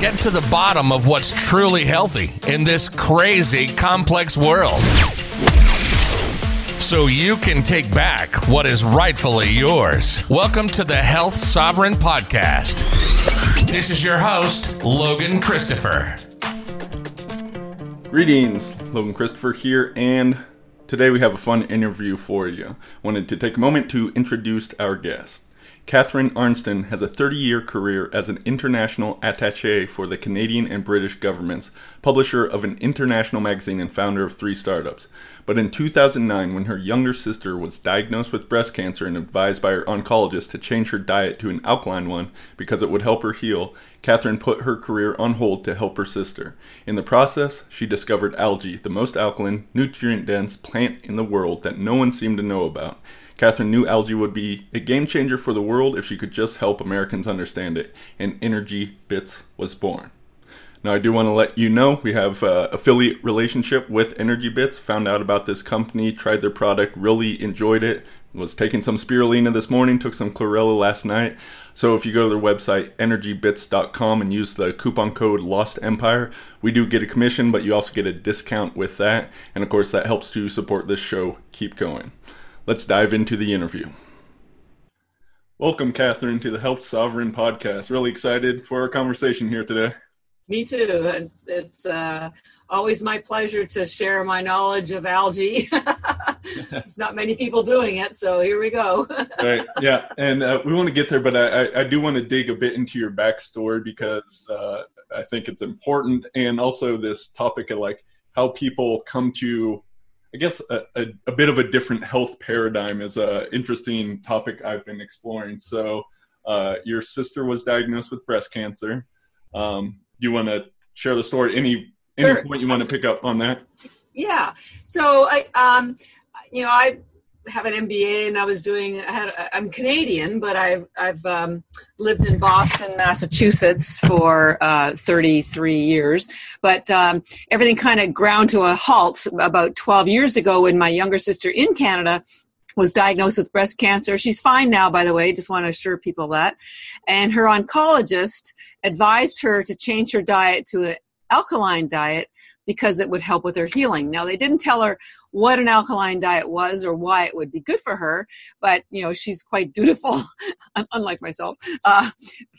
get to the bottom of what's truly healthy in this crazy, complex world. So you can take back what is rightfully yours. Welcome to the Health Sovereign Podcast. This is your host, Logan Christopher. Greetings, Logan Christopher here, and today we have a fun interview for you. Wanted to take a moment to introduce our guest. Catherine Arnston has a 30 year career as an international attache for the Canadian and British governments, publisher of an international magazine, and founder of three startups. But in 2009, when her younger sister was diagnosed with breast cancer and advised by her oncologist to change her diet to an alkaline one because it would help her heal, Catherine put her career on hold to help her sister. In the process, she discovered algae, the most alkaline, nutrient dense plant in the world that no one seemed to know about. Catherine knew algae would be a game changer for the world if she could just help Americans understand it, and Energy Bits was born. Now, I do want to let you know we have an affiliate relationship with Energy Bits. Found out about this company, tried their product, really enjoyed it. Was taking some spirulina this morning, took some chlorella last night. So if you go to their website, energybits.com, and use the coupon code Lost Empire, we do get a commission, but you also get a discount with that. And of course, that helps to support this show keep going. Let's dive into the interview. Welcome, Catherine, to the Health Sovereign podcast. Really excited for our conversation here today. Me too. It's, it's uh, always my pleasure to share my knowledge of algae. There's not many people doing it, so here we go. right. Yeah, and uh, we want to get there, but I, I do want to dig a bit into your backstory because uh, I think it's important, and also this topic of like how people come to I guess a, a, a, bit of a different health paradigm is an interesting topic I've been exploring. So, uh, your sister was diagnosed with breast cancer. Um, do you want to share the story? Any any sure. point you want to pick up on that? Yeah. So I, um, you know, I have an MBA and I was doing, I had, I'm Canadian, but I've, I've um, lived in Boston, Massachusetts for uh, 33 years. But um, everything kind of ground to a halt about 12 years ago when my younger sister in Canada was diagnosed with breast cancer. She's fine now, by the way, just want to assure people that. And her oncologist advised her to change her diet to an alkaline diet because it would help with her healing. Now, they didn't tell her what an alkaline diet was or why it would be good for her, but you know, she's quite dutiful, unlike myself, uh,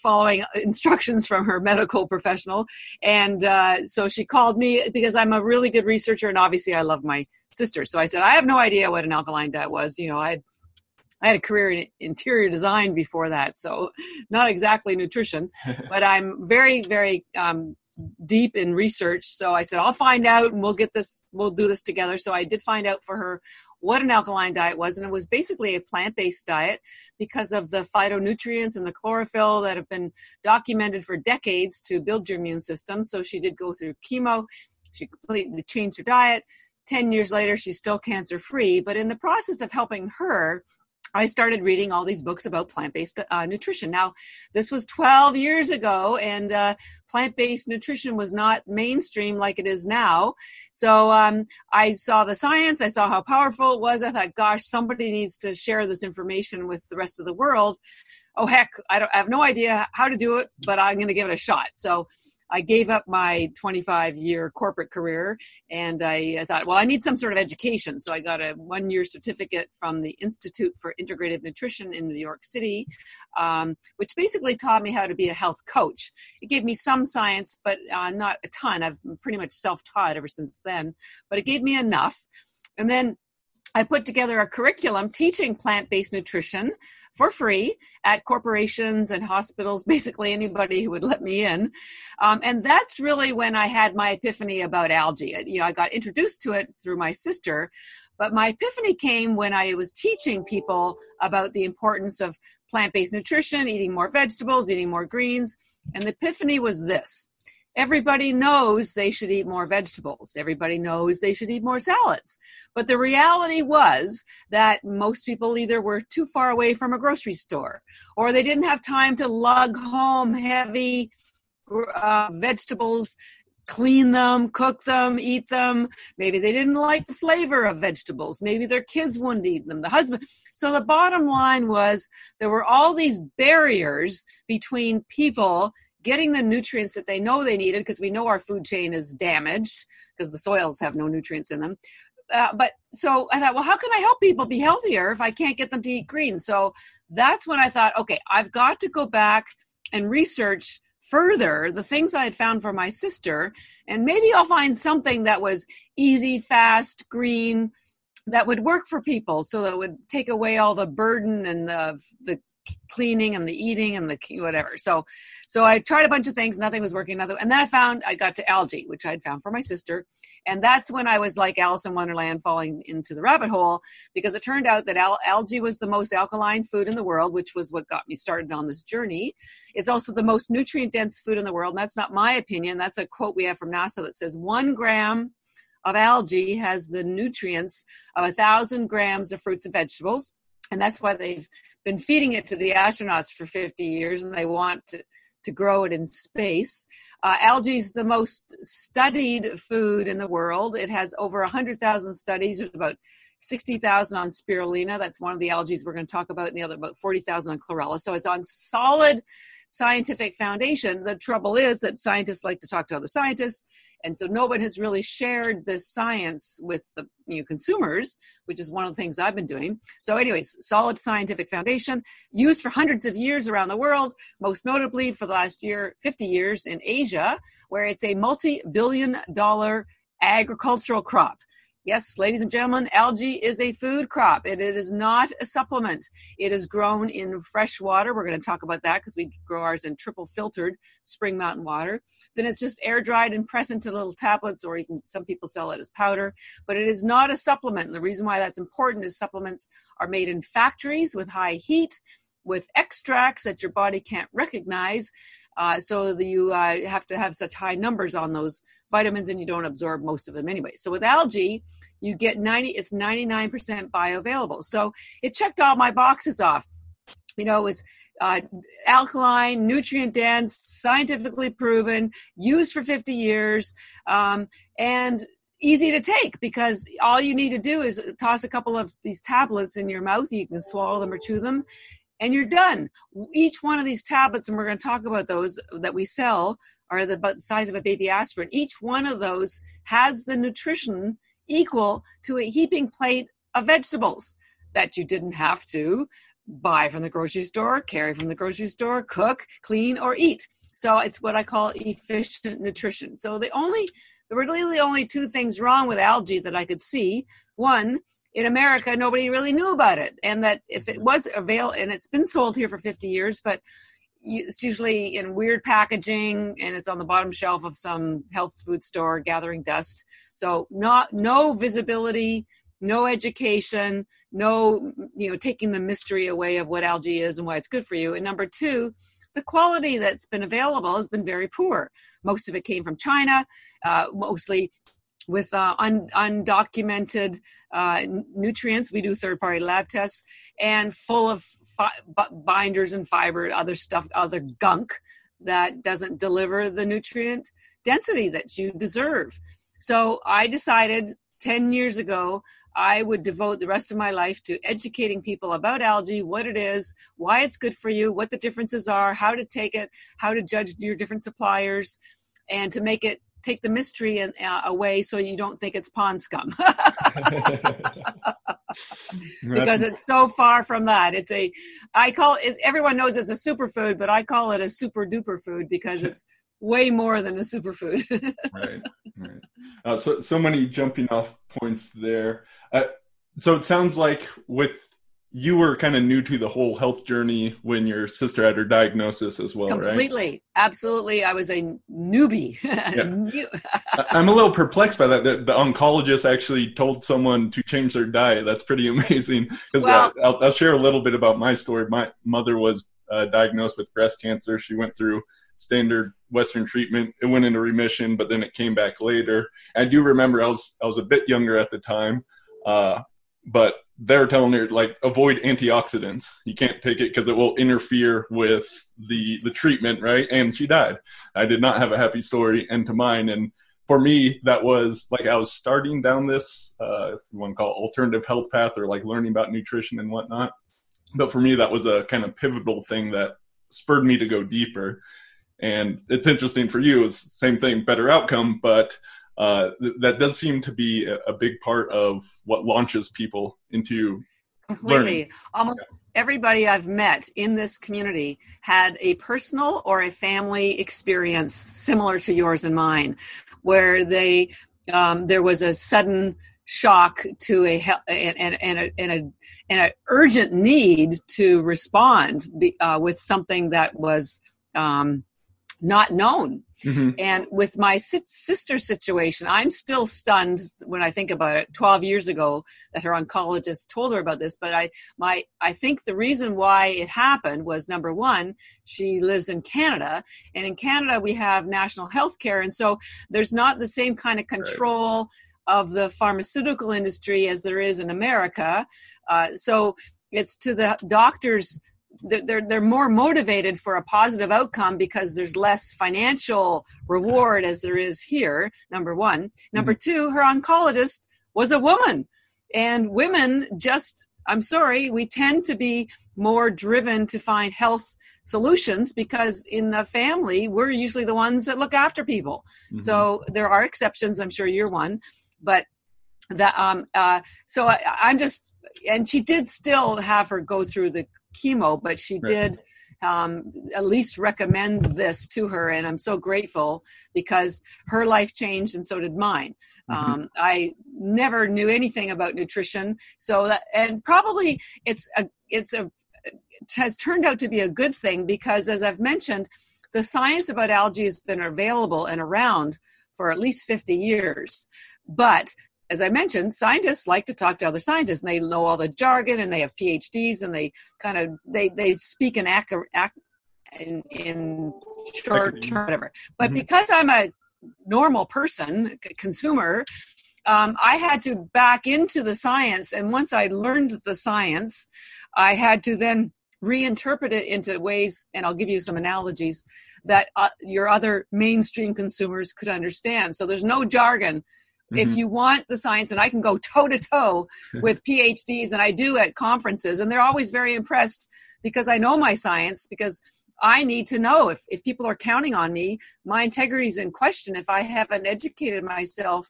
following instructions from her medical professional. And uh, so she called me because I'm a really good researcher, and obviously, I love my sister. So I said, I have no idea what an alkaline diet was. You know, I had I had a career in interior design before that, so not exactly nutrition, but I'm very, very um, deep in research. So I said, I'll find out and we'll get this, we'll do this together. So I did find out for her what an alkaline diet was. And it was basically a plant based diet because of the phytonutrients and the chlorophyll that have been documented for decades to build your immune system. So she did go through chemo. She completely changed her diet. 10 years later, she's still cancer free. But in the process of helping her, I started reading all these books about plant based uh, nutrition. Now, this was 12 years ago, and uh, plant based nutrition was not mainstream like it is now. So um, I saw the science, I saw how powerful it was. I thought, gosh, somebody needs to share this information with the rest of the world. Oh, heck, I, don't, I have no idea how to do it, but I'm going to give it a shot. So I gave up my 25 year corporate career and I, I, thought, well, I need some sort of education. So I got a one year certificate from the Institute for Integrative Nutrition in New York City, um, which basically taught me how to be a health coach. It gave me some science, but uh, not a ton. I've pretty much self taught ever since then, but it gave me enough. And then I put together a curriculum teaching plant based nutrition for free at corporations and hospitals, basically anybody who would let me in. Um, and that's really when I had my epiphany about algae. You know, I got introduced to it through my sister, but my epiphany came when I was teaching people about the importance of plant based nutrition, eating more vegetables, eating more greens. And the epiphany was this Everybody knows they should eat more vegetables. Everybody knows they should eat more salads. But the reality was that most people either were too far away from a grocery store or they didn't have time to lug home heavy uh, vegetables clean them, cook them, eat them. Maybe they didn't like the flavor of vegetables. Maybe their kids wouldn't eat them, the husband. So the bottom line was there were all these barriers between people getting the nutrients that they know they needed because we know our food chain is damaged because the soils have no nutrients in them. Uh, but so I thought, well, how can I help people be healthier if I can't get them to eat green? So that's when I thought, okay, I've got to go back and research further the things I had found for my sister, and maybe I'll find something that was easy, fast, green, that would work for people. So that would take away all the burden and the the cleaning and the eating and the whatever. So so i tried a bunch of things nothing was working nothing and then i found i got to algae which i'd found for my sister. And that's when i was like alice in wonderland falling into the rabbit hole because it turned out that al- algae was the most alkaline food in the world which was what got me started on this journey. It's also the most nutrient dense food in the world and that's not my opinion. That's a quote we have from nasa that says one gram of algae has the nutrients of a thousand grams of fruits and vegetables. And that's why they've been feeding it to the astronauts for 50 years and they want to, to grow it in space. Uh, algae is the most studied food in the world. It has over 100,000 studies. There's about 60,000 on spirulina. That's one of the algae we're going to talk about, and the other about 40,000 on chlorella. So it's on solid scientific foundation. The trouble is that scientists like to talk to other scientists, and so no one has really shared this science with the you know, consumers, which is one of the things I've been doing. So, anyways, solid scientific foundation used for hundreds of years around the world, most notably for the last year, 50 years in Asia, where it's a multi-billion dollar agricultural crop. Yes, ladies and gentlemen, algae is a food crop. It, is not a supplement. It is grown in fresh water. We're going to talk about that because we grow ours in triple filtered spring mountain water. Then it's just air dried and pressed into little tablets, or even some people sell it as powder. But it is not a supplement. And the reason why that's important is supplements are made in factories with high heat with extracts that your body can't recognize. Uh, so you uh, have to have such high numbers on those vitamins and you don't absorb most of them anyway. So with algae, you get 90, it's 99% bioavailable. So it checked all my boxes off. You know, it was uh, alkaline, nutrient dense, scientifically proven, used for 50 years, um, and easy to take because all you need to do is toss a couple of these tablets in your mouth. You can swallow them or chew them, and you're done. Each one of these tablets, and we're going to talk about those that we sell, are the, about the size of a baby aspirin. Each one of those has the nutrition equal to a heaping plate of vegetables that you didn't have to buy from the grocery store, carry from the grocery store, cook, clean, or eat. So it's what I call efficient nutrition. So the only there were really only two things wrong with algae that I could see. One, in America, nobody really knew about it. And that if it was available, and it's been sold here for 50 years, but it's usually in weird packaging and it's on the bottom shelf of some health food store gathering dust. So not no visibility, no education, no you know taking the mystery away of what algae is and why it's good for you. And number two, the quality that's been available has been very poor. Most of it came from China, uh, mostly with uh, un- undocumented uh, nutrients. We do third party lab tests and full of fi- binders and fiber, other stuff, other gunk that doesn't deliver the nutrient density that you deserve. So I decided 10 years ago I would devote the rest of my life to educating people about algae, what it is, why it's good for you, what the differences are, how to take it, how to judge your different suppliers, and to make it take the mystery and, uh, away so you don't think it's pond scum. Because it's so far from that. It's a i call it everyone knows it's a superfood but i call it a super duper food because it's way more than a superfood. Right right. Uh, so so many jumping off points there. Uh, so it sounds like with you were kind of new to the whole health journey when your sister had her diagnosis as well, Completely. right? Completely. Absolutely. I was a newbie. Yeah. I'm a little perplexed by that. The, the, oncologist actually told someone to change their diet. That's pretty amazing. Because uh, well, I'll, I'll, share a little bit about my story. My mother was uh, diagnosed with breast cancer. She went through standard Western treatment. It went into remission, but then it came back later. I do remember I was I was a bit younger at the time, uh, but they're telling her like avoid antioxidants. You can't take it because it will interfere with the the treatment, right? And she died. I did not have a happy story end to mine, and for me that was like I was starting down this uh, if you want to call it alternative health path or like learning about nutrition and whatnot. But for me, that was a kind of pivotal thing that spurred me to go deeper. And it's interesting for you, it's same thing, better outcome, but uh, th- that does seem to be a, a, big part of what launches people into completely. Learning. Almost yeah. everybody I've met in this community had a personal or a family experience similar to yours and mine, where they um, there was a sudden shock to a and and, and a and a and an urgent need to respond be, uh, with something that was um, not known. Mm-hmm. And with my sister situation, I'm still stunned when I think about it. 12 years ago, that her oncologist told her about this. But I, my, I think the reason why it happened was number one, she lives in Canada, and in Canada we have national health care, and so there's not the same kind of control. Right. Of the pharmaceutical industry as there is in America. Uh, so it's to the doctors they're they're more motivated for a positive outcome because there's less financial reward as there is here number one. Number mm-hmm. two her oncologist was a woman. And women just i'm sorry we tend to be more driven to find health solutions because in the family we're usually the ones that look after people. Mm-hmm. so there are exceptions. I'm sure you're one. But that um uh so I, i'm just and she did still have her go through the chemo, but she right. did um, at least recommend this to her, and I'm so grateful because her life changed and so did mine. Mm-hmm. Um, I never knew anything about nutrition, so that and probably it's a it's a it has turned out to be a good thing because, as I've mentioned, the science about algae has been available and around for at least 50 years. But as I mentioned, scientists like to talk to other scientists, and they know all the jargon, and they have PhDs, and they kind of they they speak in ac- ac- in, in short term, whatever. But mm-hmm. because I'm a normal person, a consumer, um, I had to back into the science, and once I learned the science, I had to then reinterpret it into ways, and I'll give you some analogies that uh, your other mainstream consumers could understand. So there's no jargon Mm-hmm. If you want the science, and I can go toe to toe with PhDs, and I do at conferences, and they're always very impressed because I know my science, because I need to know if, if people are counting on me, my integrity is in question. If I haven't educated myself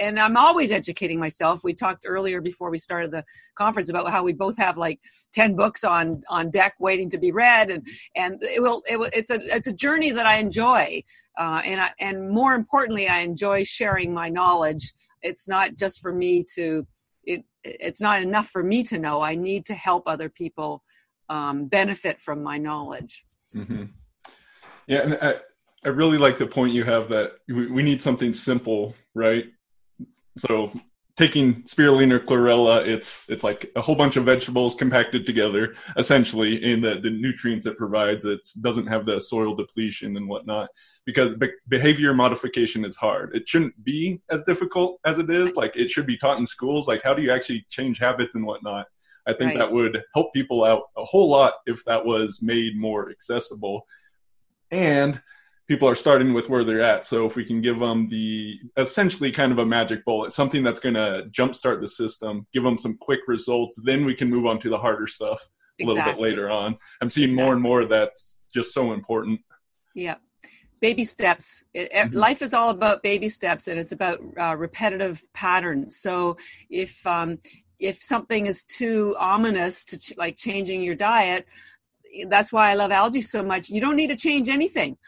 and I'm always educating myself. We talked earlier before we started the conference about how we both have like ten books on on deck waiting to be read, and and it will, it will it's a it's a journey that I enjoy uh, and I, and more importantly, I enjoy sharing my knowledge. It's not just for me to. It, it's not enough for me to know. I need to help other people um, benefit from my knowledge. Mm-hmm. Yeah, and I, I really like the point you have that we, we need something simple, right? So taking spirulina or chlorella it's it's like a whole bunch of vegetables compacted together essentially in the, the nutrients it provides. It doesn't have the soil depletion and whatnot because be- behavior modification is hard. It shouldn't be as difficult as it is. Like it should be taught in schools. Like how do you actually change habits and whatnot? I think right. that would help people out a whole lot if that was made more accessible. And people are starting with where they're at. So if we can give them the essentially kind of a magic bullet, something that's going to jumpstart the system, give them some quick results, then we can move on to the harder stuff a little bit later on. I'm seeing exactly. more and more that's just so important. Yeah. Baby steps. It, mm-hmm. Life is all about baby steps, and it's about uh, repetitive patterns. So, if um, if something is too ominous to ch- like changing your diet, that's why I love algae so much. You don't need to change anything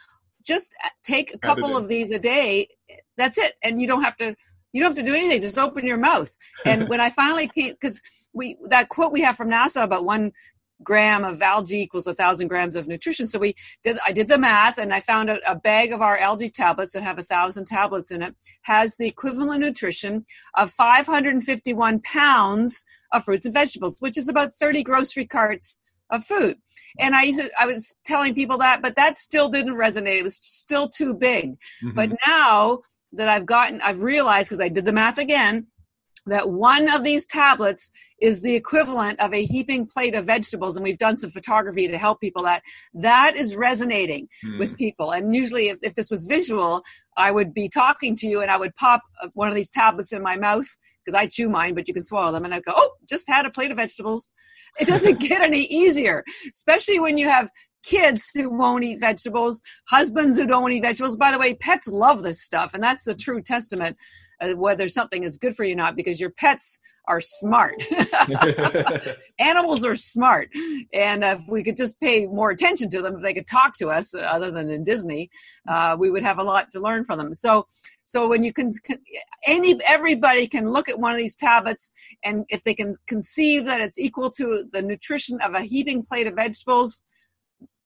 just uh, take a couple of these a day. That's it, and you don't have to. You don't have to do anything. Just open your mouth. And when I finally came, because we that quote we have from NASA about one gram of algae equals a thousand grams of nutrition. So we did. I did the math, and I found a, a bag of our algae tablets that have a thousand tablets in it has the equivalent nutrition of 551 pounds of fruits and vegetables, which is about 30 grocery carts of food. And I used to, I was telling people that, but that still didn't resonate. It was still too big. Mm-hmm. But now that I've gotten, I've realized because I did the math again, that one of these tablets is the equivalent of a heaping plate of vegetables and we've done some photography to help people that that is resonating mm. with people and usually if, if this was visual i would be talking to you and i would pop one of these tablets in my mouth because i chew mine but you can swallow them and i go oh just had a plate of vegetables it doesn't get any easier, especially when you have kids who won't eat vegetables, husbands who don't eat vegetables. By the way, pets love this stuff, and that's the true testament uh, whether something is good for you or not because your pets are smart. Animals are smart. And if we could just pay more attention to them, if they could talk to us, uh, other than in Disney, uh, we would have a lot to learn from them. So, so when you can, can, any everybody can look at one of these tablets, and if they can conceive that it's equal to the nutrition of a heaping plate of vegetables,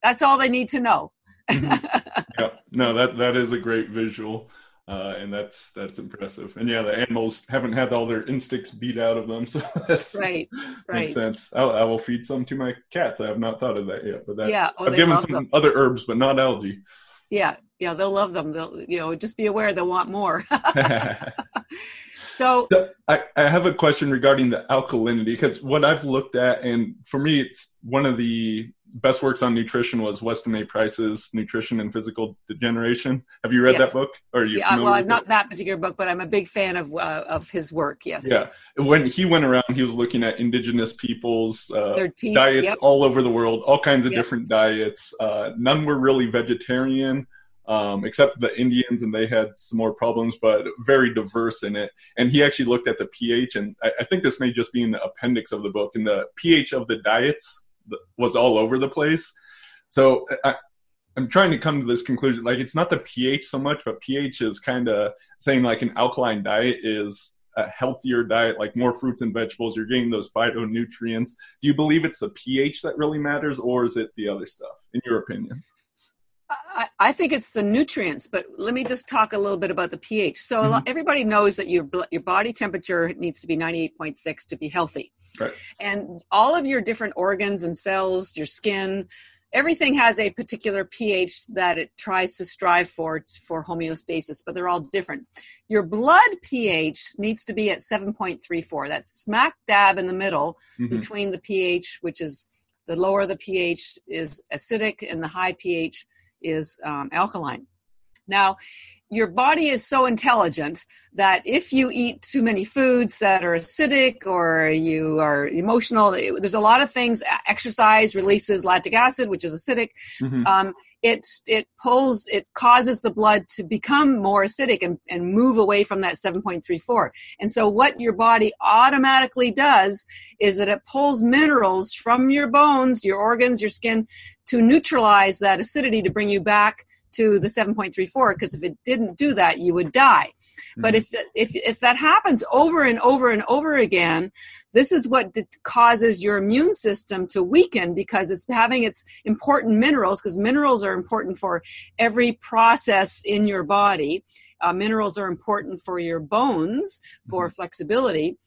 that's all they need to know. mm-hmm. Yeah, no, that that is a great visual. Uh, and that's that's impressive. And yeah, the animals haven't had all their instincts beat out of them, so that's right. Right. Makes sense. I'll, I will feed some to my cats. I have not thought of that yet, but that, yeah, oh, I've given some them. other herbs, but not algae. Yeah, yeah, they'll love them. They'll, you know, just be aware they'll want more. so, so I, I have a question regarding the alkalinity because what I've looked at, and for me, it's one of the best works on nutrition was Weston A. Price's Nutrition and Physical Degeneration. Have you read yes. that book? Or you yeah, well, not it? that particular book, but I'm a big fan of uh, of his work. Yes. Yeah. When he went around, he was looking at indigenous peoples' uh, teeth, diets yep. all over the world, all kinds of yep. different diets. Uh, none were really vegetarian. Um, except the Indians, and they had some more problems, but very diverse in it. And he actually looked at the pH, and I, I think this may just be in the appendix of the book. And the pH of the diets was all over the place. So I, I'm trying to come to this conclusion. Like, it's not the pH so much, but pH is kind of saying like an alkaline diet is a healthier diet, like more fruits and vegetables. You're getting those phytonutrients. Do you believe it's the pH that really matters, or is it the other stuff, in your opinion? I, I think it's the nutrients, but let me just talk a little bit about the pH. So mm-hmm. everybody knows that your your body temperature needs to be 98.6 to be healthy. Right. And all of your different organs and cells, your skin, everything has a particular pH that it tries to strive for for homeostasis, but they're all different. Your blood pH needs to be at 7.34. That's smack dab in the middle mm-hmm. between the pH, which is the lower the pH is acidic and the high pH is um, alkaline. Now, your body is so intelligent that if you eat too many foods that are acidic or you are emotional, there's a lot of things. Exercise releases lactic acid, which is acidic. Mm-hmm. Um, it it pulls it causes the blood to become more acidic and, and move away from that 7.34 and so what your body automatically does is that it pulls minerals from your bones your organs your skin to neutralize that acidity to bring you back to the 7.34 because if it didn't do that you would die mm-hmm. but if, if if that happens over and over and over again this is what causes your immune system to weaken because it's having its important minerals because minerals are important for every process in your body uh, minerals are important for your bones for mm-hmm. flexibility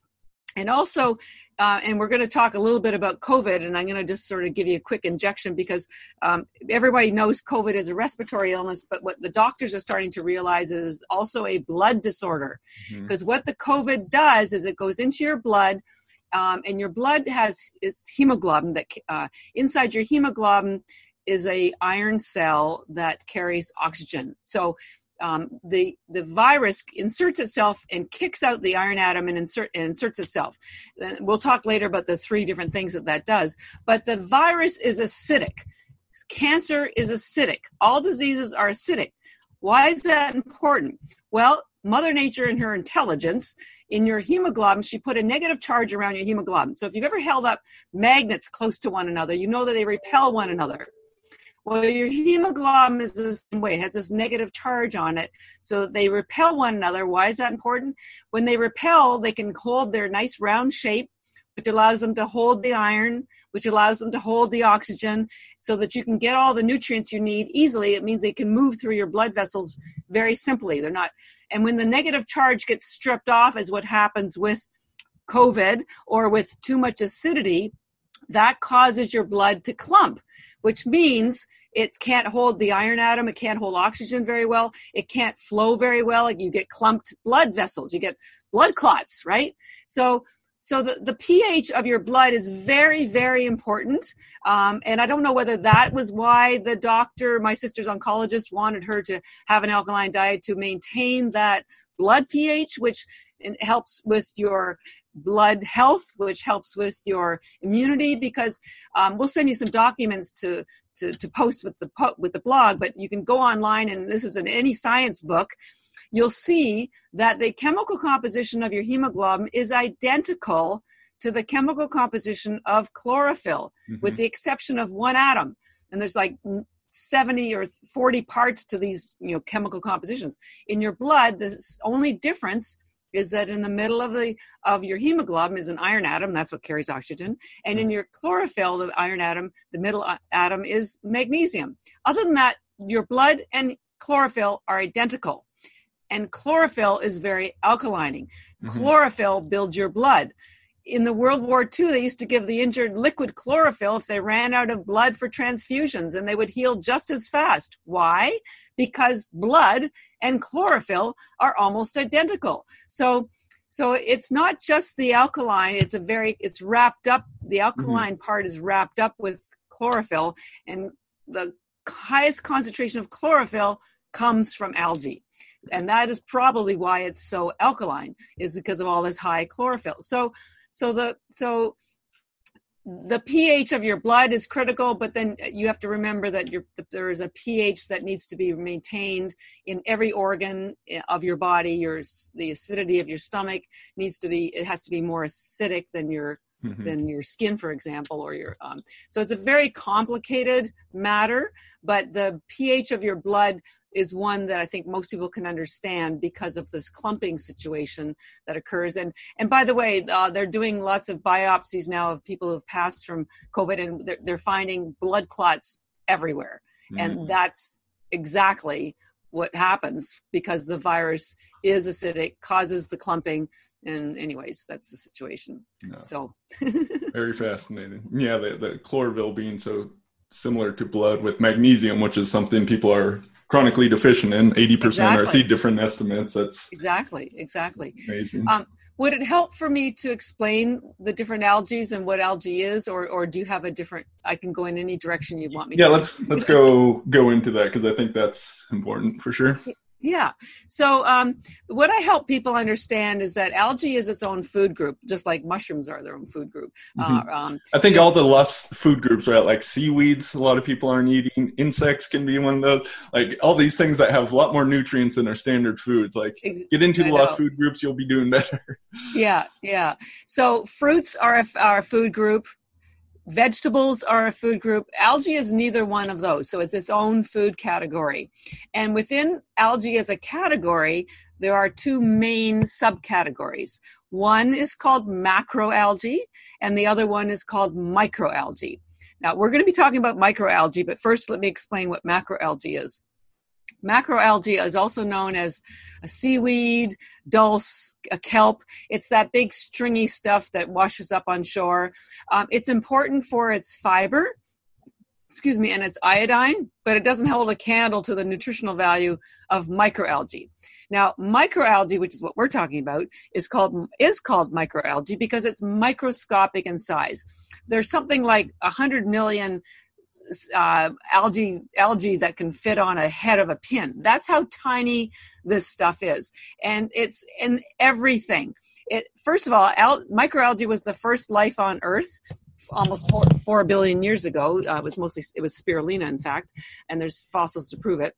and also uh, and we're going to talk a little bit about covid and i'm going to just sort of give you a quick injection because um, everybody knows covid is a respiratory illness but what the doctors are starting to realize is also a blood disorder because mm-hmm. what the covid does is it goes into your blood um, and your blood has is hemoglobin that uh, inside your hemoglobin is a iron cell that carries oxygen so um, the the virus inserts itself and kicks out the iron atom and, insert, and inserts itself. We'll talk later about the three different things that that does. But the virus is acidic. Cancer is acidic. All diseases are acidic. Why is that important? Well, Mother Nature, and her intelligence, in your hemoglobin, she put a negative charge around your hemoglobin. So if you've ever held up magnets close to one another, you know that they repel one another. Well, your hemoglobin is the same way, it has this negative charge on it, so they repel one another. Why is that important? When they repel, they can hold their nice round shape, which allows them to hold the iron, which allows them to hold the oxygen, so that you can get all the nutrients you need easily. It means they can move through your blood vessels very simply. They're not, and when the negative charge gets stripped off, is what happens with COVID or with too much acidity, that causes your blood to clump which means it can't hold the iron atom it can't hold oxygen very well it can't flow very well you get clumped blood vessels you get blood clots right so so the, the pH of your blood is very, very important. Um, and I don't know whether that was why the doctor, my sister's oncologist, wanted her to have an alkaline diet to maintain that blood pH, which it helps with your blood health, which helps with your immunity. Because um, we'll send you some documents to, to to post with the with the blog, but you can go online and this is in any science book. You'll see that the chemical composition of your hemoglobin is identical to the chemical composition of chlorophyll, mm-hmm. with the exception of one atom. And there's like 70 or 40 parts to these you know chemical compositions in your blood the only difference is that in the middle of the of your hemoglobin is an iron atom that's what carries oxygen and in your chlorophyll the iron atom the middle atom is magnesium. Other than that your blood and chlorophyll are identical and chlorophyll is very alkalining mm-hmm. chlorophyll builds your blood in the World War II, they used to give the injured liquid chlorophyll if they ran out of blood for transfusions, and they would heal just as fast. Why? Because blood and chlorophyll are almost identical. So, so it's not just the alkaline; it's a very it's wrapped up. The mm-hmm. alkaline mm-hmm. part is wrapped up with chlorophyll, and the highest concentration of chlorophyll comes from algae and that is probably why it's so alkaline is because of all this high chlorophyll so so the so the pH of your blood is critical, but then you have to remember that there is a pH that needs to be maintained in every organ eh, of your body. Your the acidity of your stomach needs to be it has to be more acidic than your mm-hmm. than your skin, for example, or your um. So it's a very complicated matter, but the pH of your blood is one that I think most people can understand because of this clumping situation that occurs. And and by the way, uh, they're doing lots of biopsies now of people who've passed from COVID, and they're, they're finding blood clots everywhere, mm-hmm. and that's exactly what happens because the virus is acidic, causes the clumping. And anyways, that's the situation. No. So very fascinating. Yeah, the, the chlorophyll being so similar to blood with magnesium, which is something people are chronically deficient in 80% exactly. or see different estimates that's exactly exactly amazing um, would it help for me to explain the different algae and what algae is or or do you have a different i can go in any direction you want me to? yeah to. let's let's go go into that because i think that's important for sure yeah. So, um, what I help people understand is that algae is its own food group, just like mushrooms are their own food group. Mm-hmm. Uh, um, I think all the lust food groups right? like seaweeds. A lot of people aren't eating. Insects can be one of those. Like all these things that have a lot more nutrients than our standard foods. Like get into the lost food groups, you'll be doing better. yeah, yeah. So fruits are a, are a food group vegetables are a food group. Algae is neither one of those so it's its own food category. And within algae as a category there are two main subcategories. One is called macroalgae and the other one is called microalgae. Now we're going to be talking about microalgae but first let me explain what macroalgae is Macroalgae is also known as a seaweed, dulse, a kelp. It's that big stringy stuff that washes up on shore. Um, it's important for its fiber, excuse me, and its iodine, but it doesn't hold a candle to the nutritional value of microalgae. Now, microalgae, which is what we're talking about, is called is called microalgae because it's microscopic in size. There's something like 100 million uh, algae algae that can fit on a head of a pin. That's how tiny this stuff is, and it's in everything. It first of all, al- microalgae was the first life on Earth almost four, four billion years ago. Uh, it was mostly it was spirulina, in fact, and there's fossils to prove it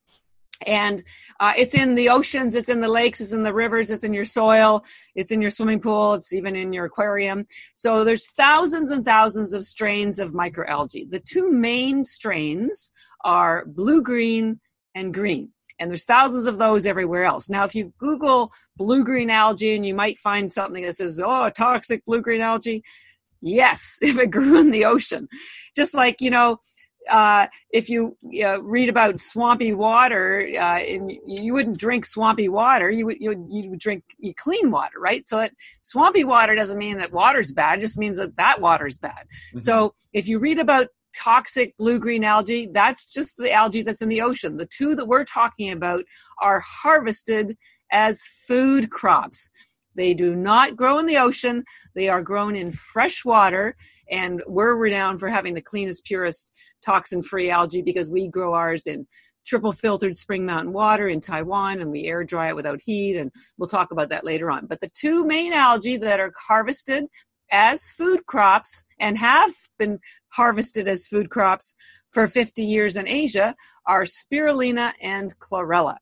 and uh, it's in the oceans it's in the lakes it's in the rivers it's in your soil it's in your swimming pool it's even in your aquarium. So there's thousands and thousands of strains of microalgae. The two main strains are blue green and green. And there's thousands of those everywhere else. Now if you google blue green algae and you might find something that says oh toxic blue green algae yes if it grew in the ocean. Just like you know uh, if you uh, read about swampy water, uh, and you wouldn't drink swampy water, you would you would, you would drink clean water, right? So that swampy water doesn't mean that water's bad; it just means that that water's bad. Mm-hmm. So if you read about toxic blue green algae, that's just the algae that's in the ocean. The two that we're talking about are harvested as food crops. They do not grow in the ocean. They are grown in fresh water, and we're renowned for having the cleanest, purest, toxin-free algae because we grow ours in triple filtered spring mountain water in Taiwan and we air dry it without heat. And we'll talk about that later on. But the two main algae that are harvested as food crops and have been harvested as food crops for 50 years in Asia are spirulina and chlorella.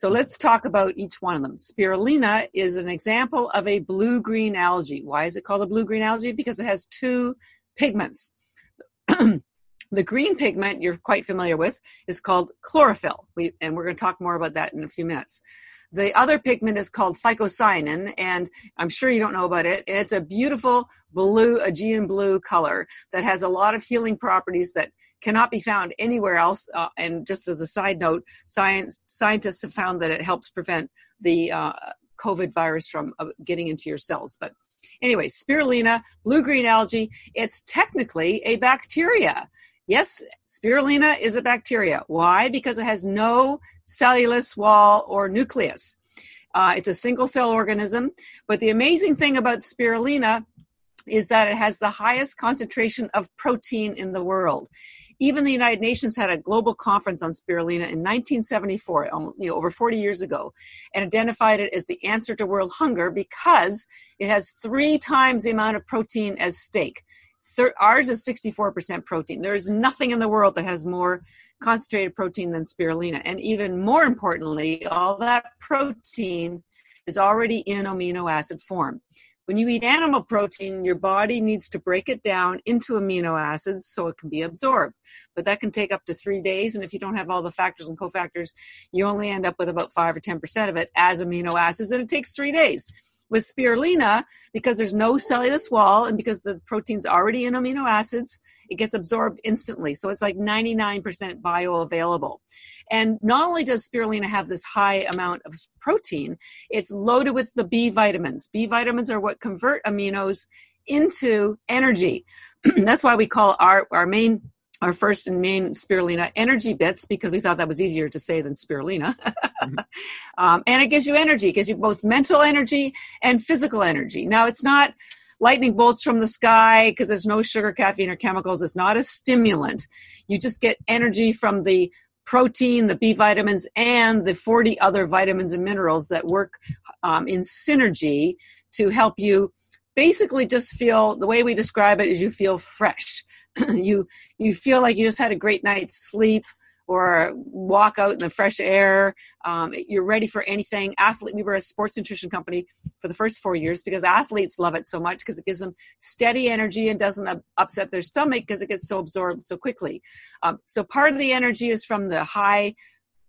So let's talk about each one of them. Spirulina is an example of a blue green algae. Why is it called a blue green algae? Because it has two pigments. the green pigment you're quite familiar with is called chlorophyll, we, and we're going to talk more about that in a few minutes. The other pigment is called phycocyanin, and I'm sure you don't know about it. And It's a beautiful blue, Aegean blue color that has a lot of healing properties that cannot be found anywhere else. Uh, and just as a side note, science scientists have found that it helps prevent the uh, COVID virus from uh, getting into your cells. But anyway, spirulina, blue green algae, it's technically a bacteria. Yes, spirulina is a bacteria. Why? Because it has no cellulose wall or nucleus. Uh, it's a single cell organism. But the amazing thing about spirulina is that it has the highest concentration of protein in the world. Even the United Nations had a global conference on spirulina in 1974, almost, you know, over 40 years ago, and identified it as the answer to world hunger because it has three times the amount of protein as steak. Ours is 64% protein. There is nothing in the world that has more concentrated protein than spirulina. And even more importantly, all that protein is already in amino acid form. When you eat animal protein, your body needs to break it down into amino acids so it can be absorbed. But that can take up to three days. And if you don't have all the factors and cofactors, you only end up with about five or 10% of it as amino acids, and it takes three days. With spirulina, because there's no cellulose wall and because the protein's already in amino acids, it gets absorbed instantly. So it's like 99% bioavailable. And not only does spirulina have this high amount of protein, it's loaded with the B vitamins. B vitamins are what convert aminos into energy. That's why we call our, our main our first and main spirulina energy bits because we thought that was easier to say than spirulina. mm-hmm. um, and it gives you energy, it gives you both mental energy and physical energy. Now, it's not lightning bolts from the sky because there's no sugar, caffeine, or chemicals. It's not a stimulant. You just get energy from the protein, the B vitamins, and the 40 other vitamins and minerals that work um, in synergy to help you basically just feel the way we describe it is you feel fresh you you feel like you just had a great night's sleep or walk out in the fresh air. Um, you're ready for anything. Athlete, we were a sports nutrition company for the first four years because athletes love it so much because it gives them steady energy and doesn't upset their stomach because it gets so absorbed so quickly. Um, so part of the energy is from the high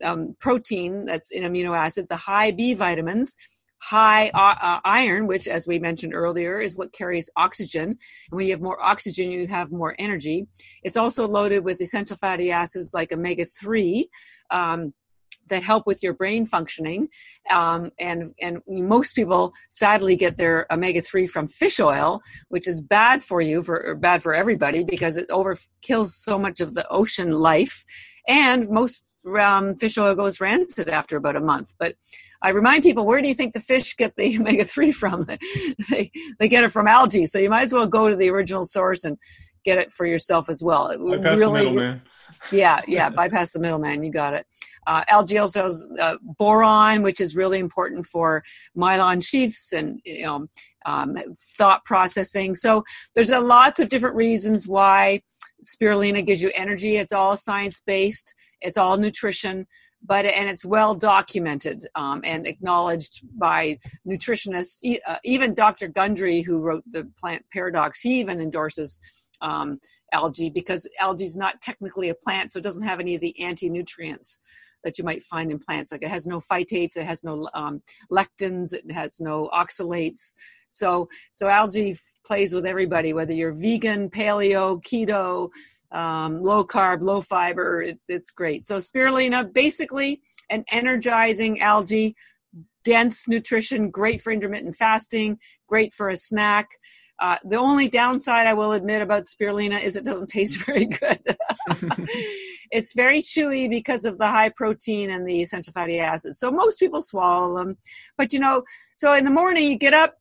um, protein that's in amino acid, the high B vitamins, high uh, uh, iron, which, as we mentioned earlier, is what carries oxygen. And when you have more oxygen, you have more energy. It's also loaded with essential fatty acids like omega 3. Um, that help with your brain functioning, um, and and most people sadly get their omega three from fish oil, which is bad for you for bad for everybody because it over kills so much of the ocean life, and most um, fish oil goes rancid after about a month. But I remind people, where do you think the fish get the omega 3 from? they, they get it from algae. So you might as well go to the original source and get it for yourself as well. It bypass really, the middleman. yeah, yeah, bypass the middleman. You got it. Uh, algae also has uh, boron, which is really important for myelin sheaths and you know, um, thought processing. So there's a lots of different reasons why spirulina gives you energy. It's all science based. It's all nutrition but and it's well documented um, and acknowledged by nutritionists. Uh, even Dr. Gundry, who wrote the Plant Paradox, he even endorses um, algae because algae is not technically a plant, so it doesn't have any of the anti-nutrients that you might find in plants. Like it has no phytates, it has no um, lectins, it has no oxalates. So so algae plays with everybody, whether you're vegan, paleo, keto, um, low carb, low fiber. It, it's great. So spirulina, basically an energizing algae, dense nutrition, great for intermittent fasting, great for a snack. Uh, the only downside I will admit about spirulina is it doesn't taste very good. it's very chewy because of the high protein and the essential fatty acids. So most people swallow them. But you know, so in the morning you get up,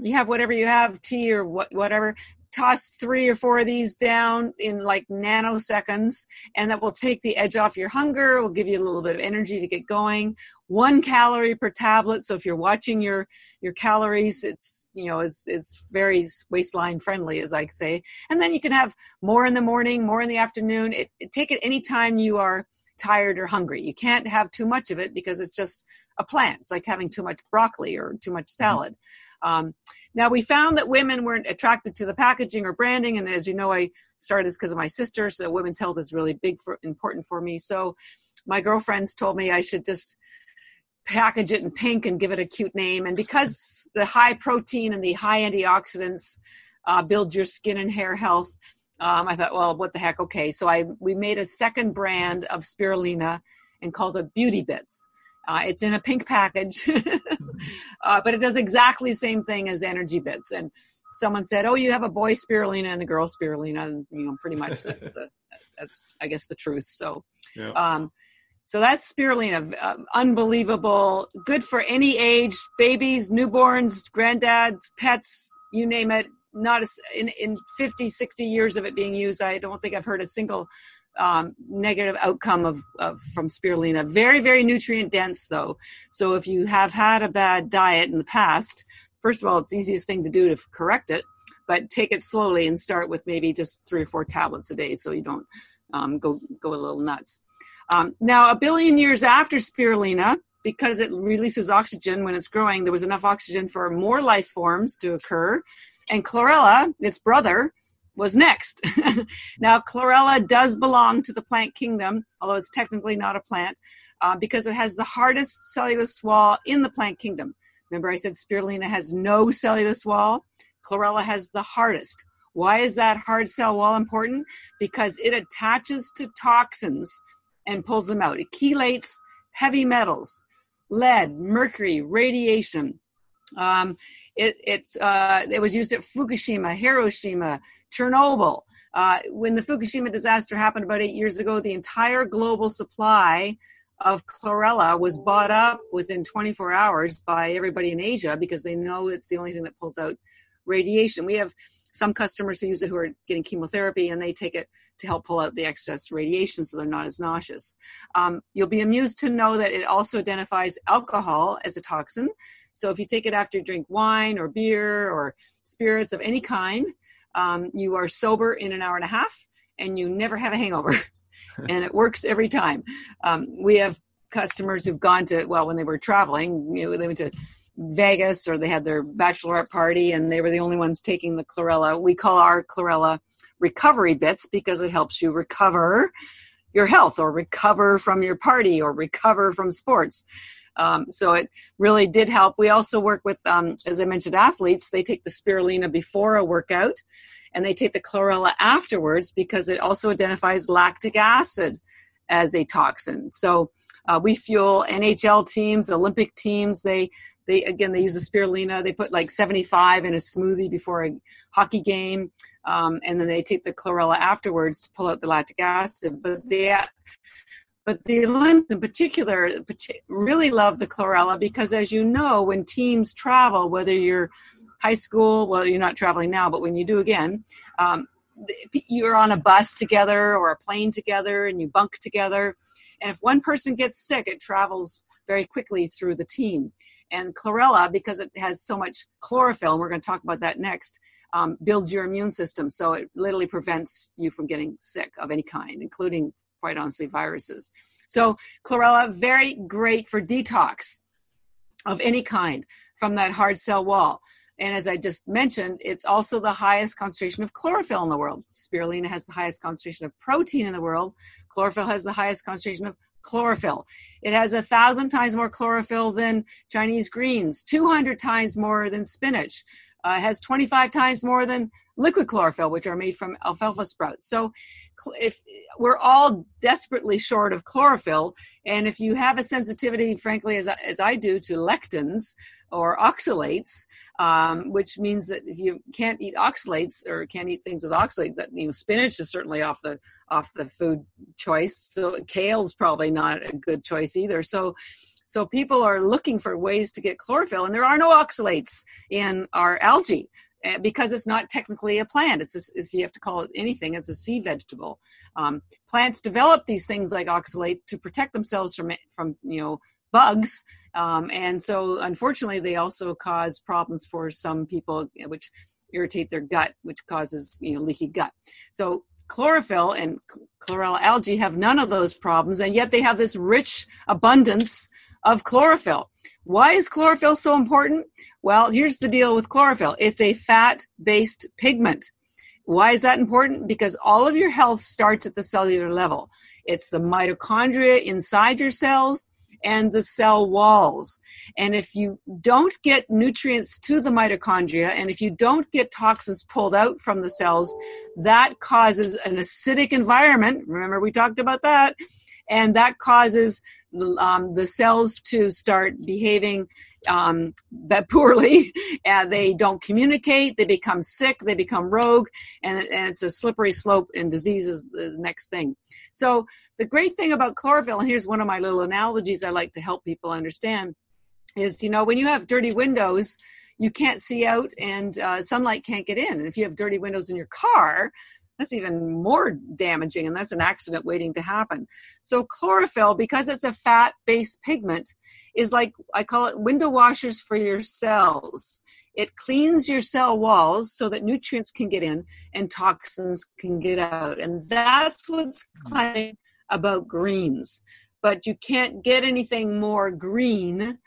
you have whatever you have, tea or what, whatever, toss three or four of these down in like nanoseconds, and that will take the edge off your hunger, will give you a little bit of energy to get going. One calorie per tablet. So if you're watching your your calories, it's you know is is very waistline friendly, as I say. And then you can have more in the morning, more in the afternoon. It, it take it anytime you are tired or hungry. You can't have too much of it because it's just a plant. It's like having too much broccoli or too much mm-hmm. salad. Um, now we found that women weren't attracted to the packaging or branding, and as you know, I started this because of my sister. So women's health is really big for important for me. So my girlfriends told me I should just package it in pink and give it a cute name. And because the high protein and the high antioxidants uh, build your skin and hair health, um, I thought, well, what the heck? Okay, so I we made a second brand of spirulina and called it Beauty Bits. Uh, it's in a pink package, uh, but it does exactly the same thing as Energy Bits. And someone said, "Oh, you have a boy spirulina and a girl spirulina," and you know, pretty much that's the that's I guess the truth. So, yeah. um, so that's spirulina, uh, unbelievable, good for any age, babies, newborns, granddads, pets, you name it. Not a, in in 50, 60 years of it being used, I don't think I've heard a single um, negative outcome of, of, from spirulina. Very, very nutrient dense, though. So if you have had a bad diet in the past, first of all, it's the easiest thing to do to correct it. But take it slowly and start with maybe just three or four tablets a day, so you don't um, go go a little nuts. Um, now, a billion years after spirulina, because it releases oxygen when it's growing, there was enough oxygen for more life forms to occur. And chlorella, its brother, was next. now, chlorella does belong to the plant kingdom, although it's technically not a plant, uh, because it has the hardest cellulose wall in the plant kingdom. Remember, I said spirulina has no cellulose wall. Chlorella has the hardest. Why is that hard cell wall important? Because it attaches to toxins and pulls them out. It chelates heavy metals, lead, mercury, radiation. Um, it, it's, uh, it was used at Fukushima, Hiroshima, Chernobyl. Uh, when the Fukushima disaster happened about eight years ago, the entire global supply of chlorella was bought up within 24 hours by everybody in Asia because they know it's the only thing that pulls out radiation. We have some customers who use it who are getting chemotherapy and they take it to help pull out the excess radiation so they're not as nauseous. Um, you'll be amused to know that it also identifies alcohol as a toxin. So if you take it after you drink wine or beer or spirits of any kind, um, you are sober in an hour and a half and you never have a hangover. and it works every time. Um, we have customers who've gone to, well, when they were traveling, you know, they went to Vegas or they had their bachelorette party and they were the only ones taking the chlorella. We call our chlorella recovery bits because it helps you recover your health or recover from your party or recover from sports. Um, so it really did help. We also work with, um, as I mentioned, athletes. They take the spirulina before a workout and they take the chlorella afterwards because it also identifies lactic acid as a toxin. So uh, we fuel NHL teams, Olympic teams. They they again they use the spirulina. They put like 75 in a smoothie before a hockey game, um, and then they take the chlorella afterwards to pull out the lactic acid. But they but the Olympics in particular really love the chlorella because, as you know, when teams travel, whether you're high school, well, you're not traveling now, but when you do again, um, you're on a bus together or a plane together and you bunk together. And if one person gets sick, it travels very quickly through the team. And chlorella, because it has so much chlorophyll, we're going to talk about that next, um, builds your immune system. So it literally prevents you from getting sick of any kind, including, quite honestly, viruses. So chlorella, very great for detox of any kind from that hard cell wall. And as I just mentioned, it's also the highest concentration of chlorophyll in the world. Spirulina has the highest concentration of protein in the world. Chlorophyll has the highest concentration of chlorophyll. It has a thousand times more chlorophyll than Chinese greens, 200 times more than spinach. Uh, has 25 times more than liquid chlorophyll, which are made from alfalfa sprouts. So, if we're all desperately short of chlorophyll, and if you have a sensitivity, frankly, as, as I do, to lectins or oxalates, um, which means that if you can't eat oxalates or can't eat things with oxalate, that you know, spinach is certainly off the off the food choice. So kale's probably not a good choice either. So so people are looking for ways to get chlorophyll, and there are no oxalates in our algae. Eh, because it's not technically a plant. It's a, if you have to call it anything, it's a sea vegetable. Um, plants develop these things like oxalates to protect themselves from from you know bugs, um, and so unfortunately they also cause problems for some people, which irritate their gut, which causes you know leaky gut. So chlorophyll and chlorella algae have none of those problems, and yet they have this rich abundance of chlorophyll. Why is chlorophyll so important? Well, here's the deal with chlorophyll it's a fat based pigment. Why is that important? Because all of your health starts at the cellular level. It's the mitochondria inside your cells and the cell walls. And if you don't get nutrients to the mitochondria and if you don't get toxins pulled out from the cells, that causes an acidic environment. Remember, we talked about that. And that causes um, the cells to start behaving um, poorly and they don't communicate they become sick they become rogue and, and it's a slippery slope and disease is the next thing. So the great thing about chlorophyll and here's one of my little analogies i like to help people understand is you know when you have dirty windows you can't see out and uh, sunlight can't get in. And if you have dirty windows in your car that's even more damaging and that's an accident waiting to happen. So chlorophyll because it's a fat based pigment is like i call it window washers for your cells. It cleans your cell walls so that nutrients can get in and toxins can get out and that's what's cleaning about greens. But you can't get anything more green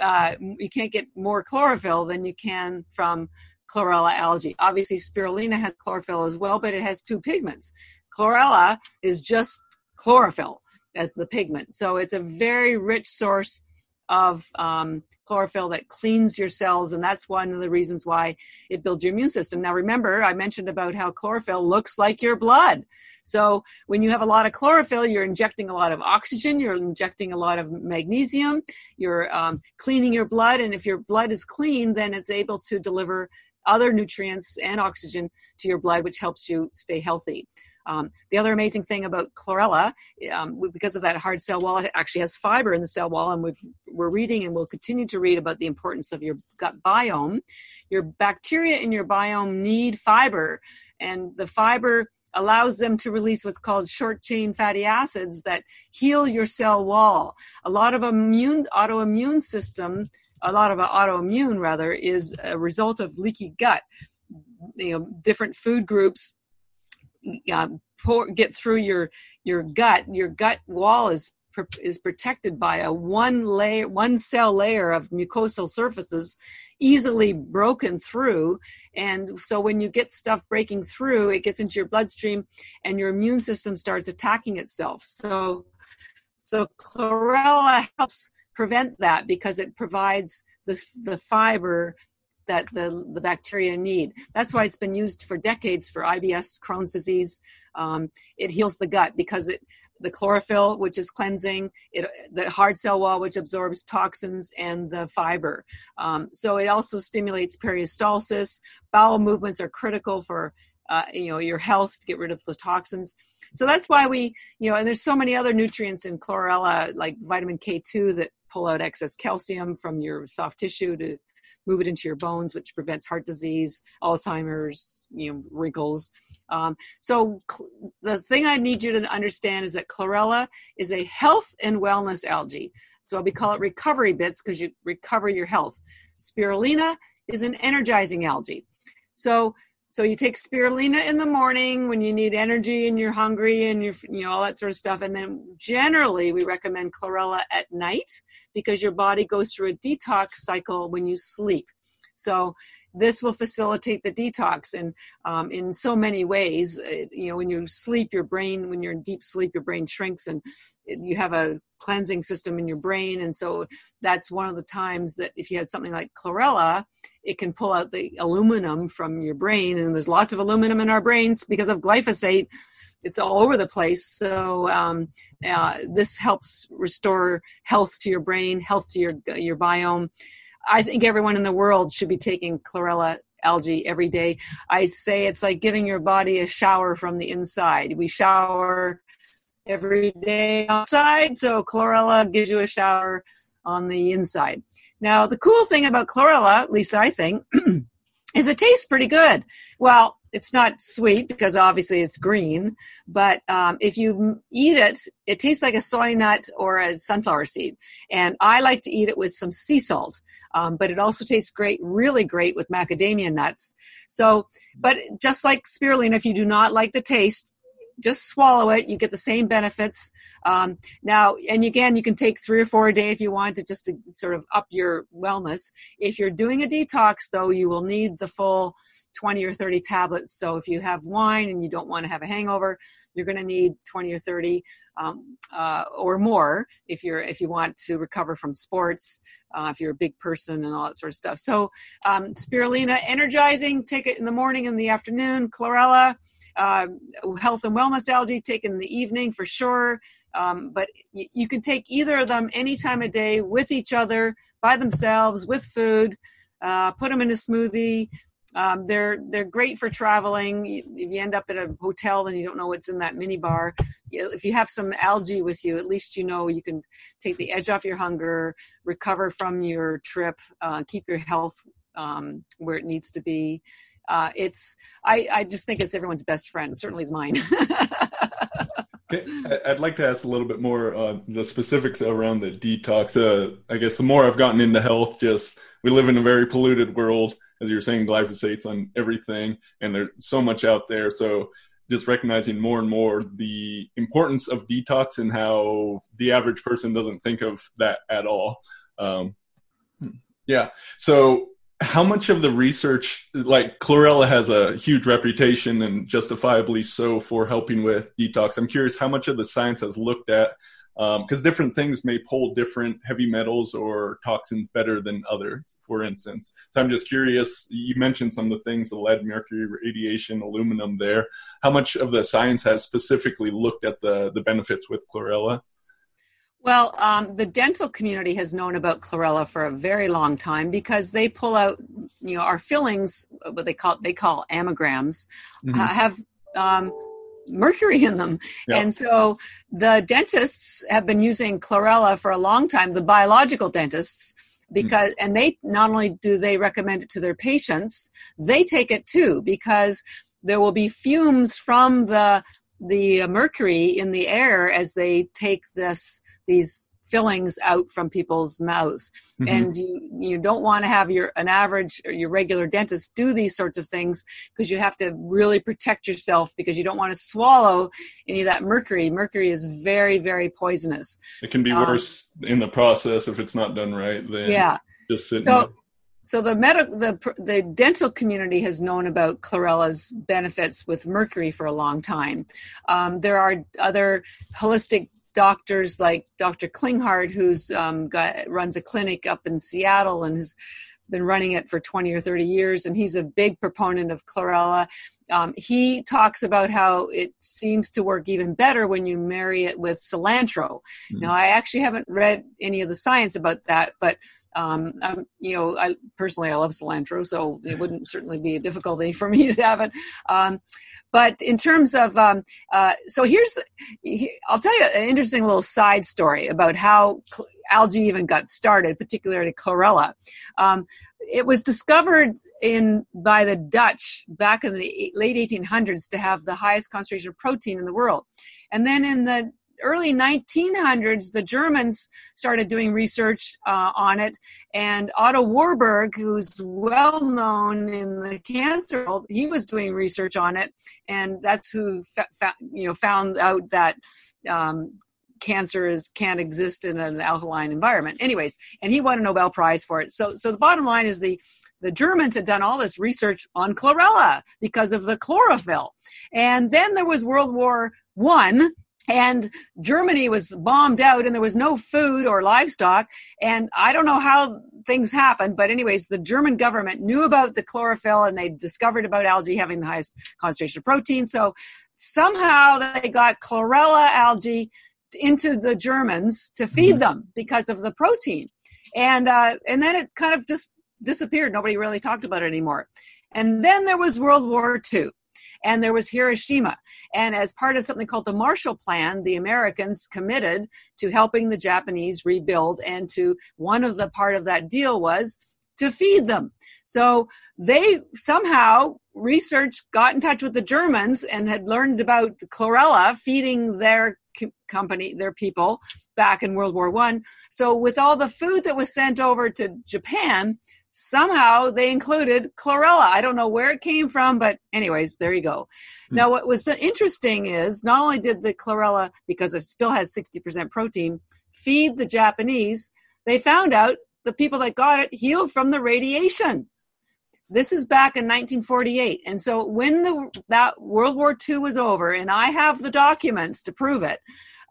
uh, you can't get more chlorophyll than you can from chlorella algae. Obviously, spirulina has chlorophyll as well, but it has two pigments. Chlorella is just chlorophyll as the pigment. So it's a very rich source of um, chlorophyll that cleans your cells, and that's one of the reasons why it builds your immune system. Now, remember, I mentioned about how chlorophyll looks like your blood. So, when you have a lot of chlorophyll, you're injecting a lot of oxygen, you're injecting a lot of magnesium, you're um, cleaning your blood, and if your blood is clean, then it's able to deliver other nutrients and oxygen to your blood, which helps you stay healthy. Um, the other amazing thing about chlorella, um, because of that hard cell wall, it actually has fiber in the cell wall, and we are reading and we'll continue to read about the importance of your gut biome. Your bacteria in your biome need fiber, and the fiber allows them to release what's called short chain fatty acids that heal your cell wall. A lot of immune autoimmune system a lot of autoimmune rather is a result of leaky gut. You know different food groups uh, pour, get through your your gut. Your gut wall is is protected by a one layer one cell layer of mucosal surfaces easily broken through. And so when you get stuff breaking through it gets into your bloodstream and your immune system starts attacking itself. So so chlorella helps prevent that because it provides the, the fiber that the, the bacteria need. That's why it's been used for decades for IBS, Crohn's disease. Um, it heals the gut because it, the chlorophyll, which is cleansing, it, the hard cell wall, which absorbs toxins, and the fiber. Um, so it also stimulates peristalsis. Bowel movements are critical for uh, you know your health to get rid of the toxins so that's why we you know and there's so many other nutrients in chlorella like vitamin k2 that pull out excess calcium from your soft tissue to move it into your bones which prevents heart disease alzheimer's you know wrinkles. Um, so cl- the thing i need you to understand is that chlorella is a health and wellness algae. So we call it recovery bits because you recover your health. Spirulina is an energizing algae. So so you take spirulina in the morning when you need energy and you're hungry and you're, you know, all that sort of stuff. And then generally we recommend chlorella at night because your body goes through a detox cycle when you sleep. So this will facilitate the detox and um, in so many ways uh, you know when you sleep your brain when you're in deep sleep your brain shrinks and it, you have a cleansing system in your brain. And so that's one of the times that if you had something like chlorella it can pull out the aluminum from your brain. And there's lots of aluminum in our brains because of glyphosate. It's all over the place. So um, uh, this helps restore health to your brain, health to your your biome, I think everyone in the world should be taking chlorella algae every day. I say it's like giving your body a shower from the inside. We shower every day outside, so chlorella gives you a shower on the inside. Now, the cool thing about chlorella, at least I think, is it tastes pretty good. Well, it's not sweet because obviously it's green, but um, if you eat it, it tastes like a soy nut or a sunflower seed. And I like to eat it with some sea salt, um, but it also tastes great, really great with macadamia nuts. So, but just like spirulina, if you do not like the taste, just swallow it. You get the same benefits. Um, now, and again, you can take three or four a day if you want to just to sort of up your wellness. If you're doing a detox, though, you will need the full 20 or 30 tablets. So if you have wine and you don't want to have a hangover, you're going to need 20 or 30 um, uh, or more if you're if you want to recover from sports, uh, if you're a big person and all that sort of stuff. So um, spirulina, energizing. Take it in the morning and the afternoon. Chlorella uh, health and wellness algae taken in the evening for sure. Um, but y- you can take either of them any time of day with each other, by themselves, with food. Uh, put them in a smoothie. Um, they're they're great for traveling. If you end up at a hotel and you don't know what's in that mini bar, if you have some algae with you, at least you know you can take the edge off your hunger, recover from your trip, uh, keep your health um, where it needs to be uh, it's I, I just think it's everyone's best friend. Certainly is mine. I'd like to ask a little bit more uh, the specifics around the detox. Uh, I guess the more I've gotten into health, just we live in a very polluted world, as you're saying, glyphosate's on everything, and there's so much out there. So just recognizing more and more the importance of detox and how the average person doesn't think of that at all. Um, yeah. So how much of the research like chlorella has a huge reputation and justifiably so for helping with detox. I'm curious how much of the science has looked at because um, different things may pull different heavy metals or toxins better than others for instance. So i'm just curious you mentioned some of the things the lead mercury radiation aluminum there. How much of the science has specifically looked at the the benefits with chlorella well, um, the dental community has known about chlorella for a very long time because they pull out, you know, our fillings, what they call they call amalgams, mm-hmm. uh, have um, mercury in them, yeah. and so the dentists have been using chlorella for a long time. The biological dentists, because mm-hmm. and they not only do they recommend it to their patients, they take it too because there will be fumes from the the mercury in the air as they take this these fillings out from people's mouths. Mm-hmm. and you you don't want to have your an average or your regular dentist do these sorts of things because you have to really protect yourself because you don't want to swallow any of that mercury. Mercury is very very poisonous. It can be um, worse in the process if it's not done right then yeah. just sitting so, so the medical the the dental community has known about chlorella's benefits with mercury for a long time. Um, there are other holistic doctors like Dr. Klinghardt, who's um, got runs a clinic up in Seattle and has been running it for 20 or 30 years, and he's a big proponent of chlorella. Um, he talks about how it seems to work even better when you marry it with cilantro. Mm-hmm. Now, I actually haven't read any of the science about that, but um, you know, I personally I love cilantro, so it wouldn't certainly be a difficulty for me to have it. Um, but in terms of, um, uh, so here's, the, I'll tell you an interesting little side story about how algae even got started, particularly chlorella. It was discovered in by the Dutch back in the late 1800s to have the highest concentration of protein in the world. And then in the early 1900s, the Germans started doing research uh, on it, and Otto Warburg, who's well known in the cancer world, he was doing research on it, and that's who fa- fa- you know found out that. Um, cancer is can't exist in an alkaline environment anyways and he won a nobel prize for it so so the bottom line is the the Germans had done all this research on chlorella because of the chlorophyll. And then there was World War One, and Germany was bombed out and there was no food or livestock. And I don't know how things happened, but, anyways, the German government knew about the chlorophyll and they discovered about algae having the highest concentration of protein. So somehow they got chlorella algae into the Germans to feed mm-hmm. them because of the protein. And, uh, and then it kind of just disappeared. Nobody really talked about it anymore. And then there was World War II and there was Hiroshima. And as part of something called the Marshall Plan, the Americans committed to helping the Japanese rebuild. And to one of the part of that deal was to feed them. So they somehow research got in touch with the Germans and had learned about the chlorella feeding their company their people back in world war one so with all the food that was sent over to japan somehow they included chlorella. I don't know where it came from, but anyways, there you go. Mm. Now, what was interesting is not only did the chlorella, because it still has 60% protein, feed the Japanese, they found out the people that got it healed from the radiation. This is back in 1948. And so when the that World War II was over, and I have the documents to prove it,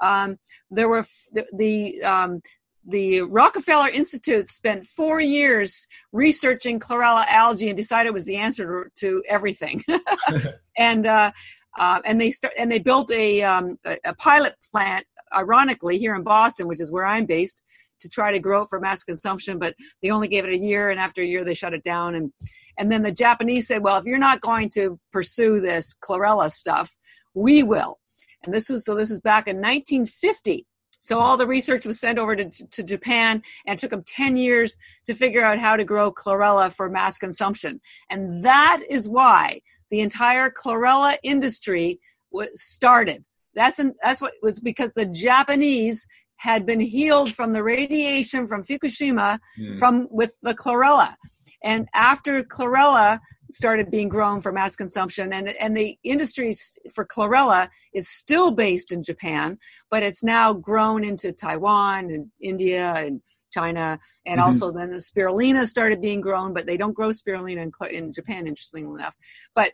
um, there were the, the um, the Rockefeller Institute spent four years researching chlorella algae and decided it was the answer to, everything. and uh, uh, and they start and they built a, um, a pilot plant, ironically here in Boston, which is where I'm based, to try to grow it for mass consumption. But they only gave it a year, and after a year they shut it down. And and then the Japanese said, well, if you're not going to pursue this chlorella stuff, we will. And this was so this is back in 1950 so all the research was sent over to, to Japan and took them 10 years to figure out how to grow chlorella for mass consumption. And that is why the entire chlorella industry was started. That's, an, that's what was because the Japanese had been healed from the radiation from Fukushima mm. from with the chlorella. And after chlorella started being grown for mass consumption and and the industry for chlorella is still based in Japan but it's now grown into Taiwan and India and China and mm-hmm. also then the spirulina started being grown but they don't grow spirulina in, in Japan interestingly enough but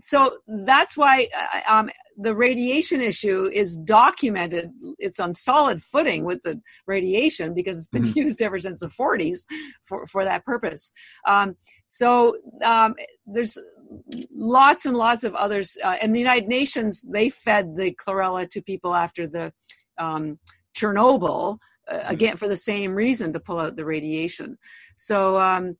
so that's why uh, um, the radiation issue is documented. It's on solid footing with the radiation because it's been mm-hmm. used ever since the 40s for, for that purpose. Um, so um, there's lots and lots of others. Uh, and the United Nations, they fed the chlorella to people after the um, Chernobyl. Uh, again, for the same reason to pull out the radiation. So, um,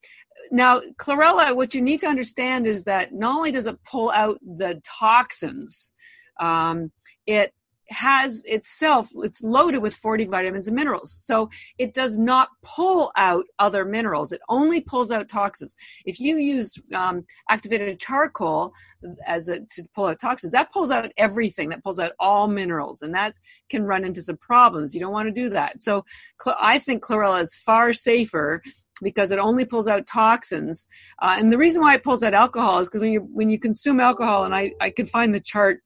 now chlorella what you need to understand is that not only does it pull out the toxins um, it has itself it's loaded with 40 vitamins and minerals. So it does not pull out other minerals. It only pulls out toxins. If you use um, activated charcoal as a to pull out toxins that pulls out everything. That pulls out all minerals and that can run into some problems. You don't want to do that. So i think chlorella is far safer because it only pulls out toxins. Uh, and the reason why it pulls out alcohol is because when you when you consume alcohol, and I I could find the chart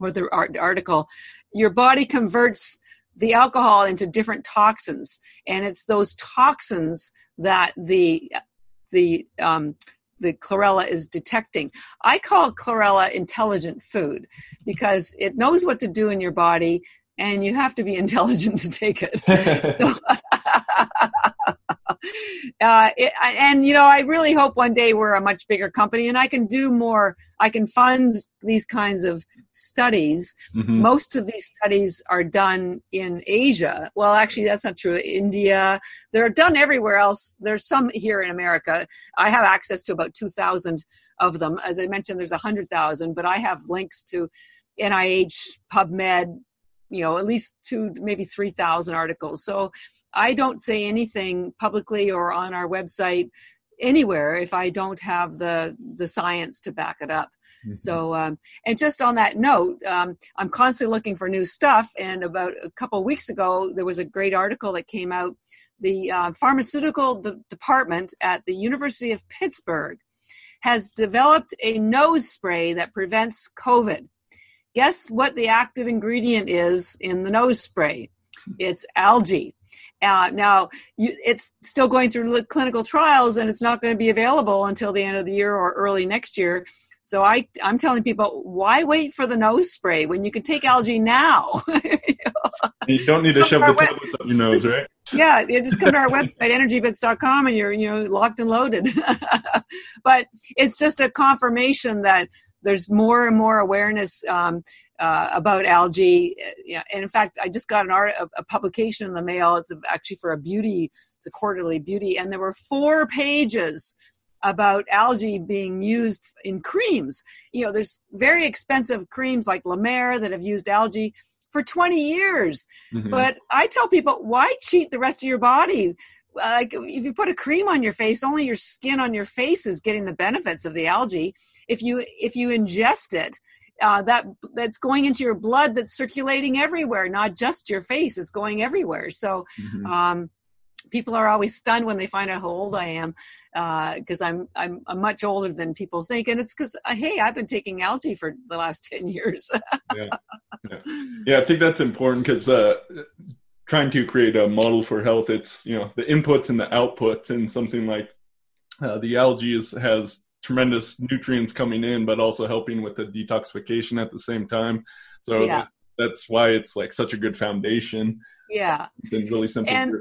or the art, article, your body converts the alcohol into different toxins, and it's those toxins that the the um, the chlorella is detecting. I call chlorella intelligent food because it knows what to do in your body, and you have to be intelligent to take it. so, uh, it, and you know, I really hope one day we're a much bigger company and I can do more. I can fund these kinds of studies. Mm-hmm. Most of these studies are done in Asia. Well, actually, that's not true. India, they're done everywhere else. There's some here in America. I have access to about two thousand of them. As I mentioned, there's a hundred thousand, but I have links to NIH, PubMed, you know, at least two, maybe 3,000 articles. So I don't say anything publicly or on our website anywhere if I don't have the the science to back it up. Mm-hmm. So, um, and just on that note, um, I'm constantly looking for new stuff. And about a couple weeks ago, there was a great article that came out. The uh, pharmaceutical de- department at the University of Pittsburgh has developed a nose spray that prevents COVID. Guess what the active ingredient is in the nose spray? It's algae. Uh, now, you, it's still going through clinical trials and it's not going to be available until the end of the year or early next year. So I, I'm telling people, why wait for the nose spray when you can take algae now? you don't need to shove the tablets up your nose, right? yeah, you just come to our website, energybits.com, and you're, you know, locked and loaded. but it's just a confirmation that there's more and more awareness um, uh, about algae. Yeah, and in fact, I just got an art, a, a publication in the mail. It's actually for a beauty, it's a quarterly beauty, and there were four pages about algae being used in creams. You know, there's very expensive creams like La Mer that have used algae for 20 years. Mm-hmm. But I tell people, why cheat the rest of your body? like if you put a cream on your face only your skin on your face is getting the benefits of the algae if you if you ingest it uh, that that's going into your blood that's circulating everywhere not just your face it's going everywhere so mm-hmm. um, people are always stunned when they find out how old I am because uh, I'm, I'm I'm much older than people think, and it's because uh, hey, I've been taking algae for the last ten years. yeah. yeah. yeah, I think that's important because uh, trying to create a model for health, it's you know the inputs and the outputs, and something like uh, the algae is, has tremendous nutrients coming in, but also helping with the detoxification at the same time. So yeah. that's why it's like such a good foundation. Yeah, been really simple. And,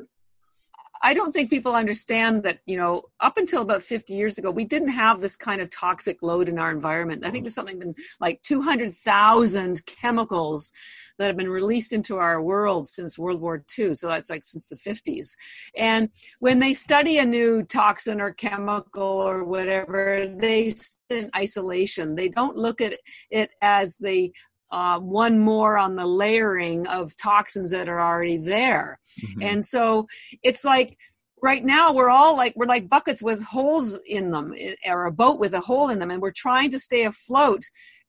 I don't think people understand that, you know, up until about 50 years ago, we didn't have this kind of toxic load in our environment. I think there's something been like 200,000 chemicals that have been released into our world since World War II. So that's like since the 50s. And when they study a new toxin or chemical or whatever, they in isolation. They don't look at it as the uh, one more on the layering of toxins that are already there. Mm-hmm. And so it's like right now we're all like we're like buckets with holes in them or a boat with a hole in them and we're trying to stay afloat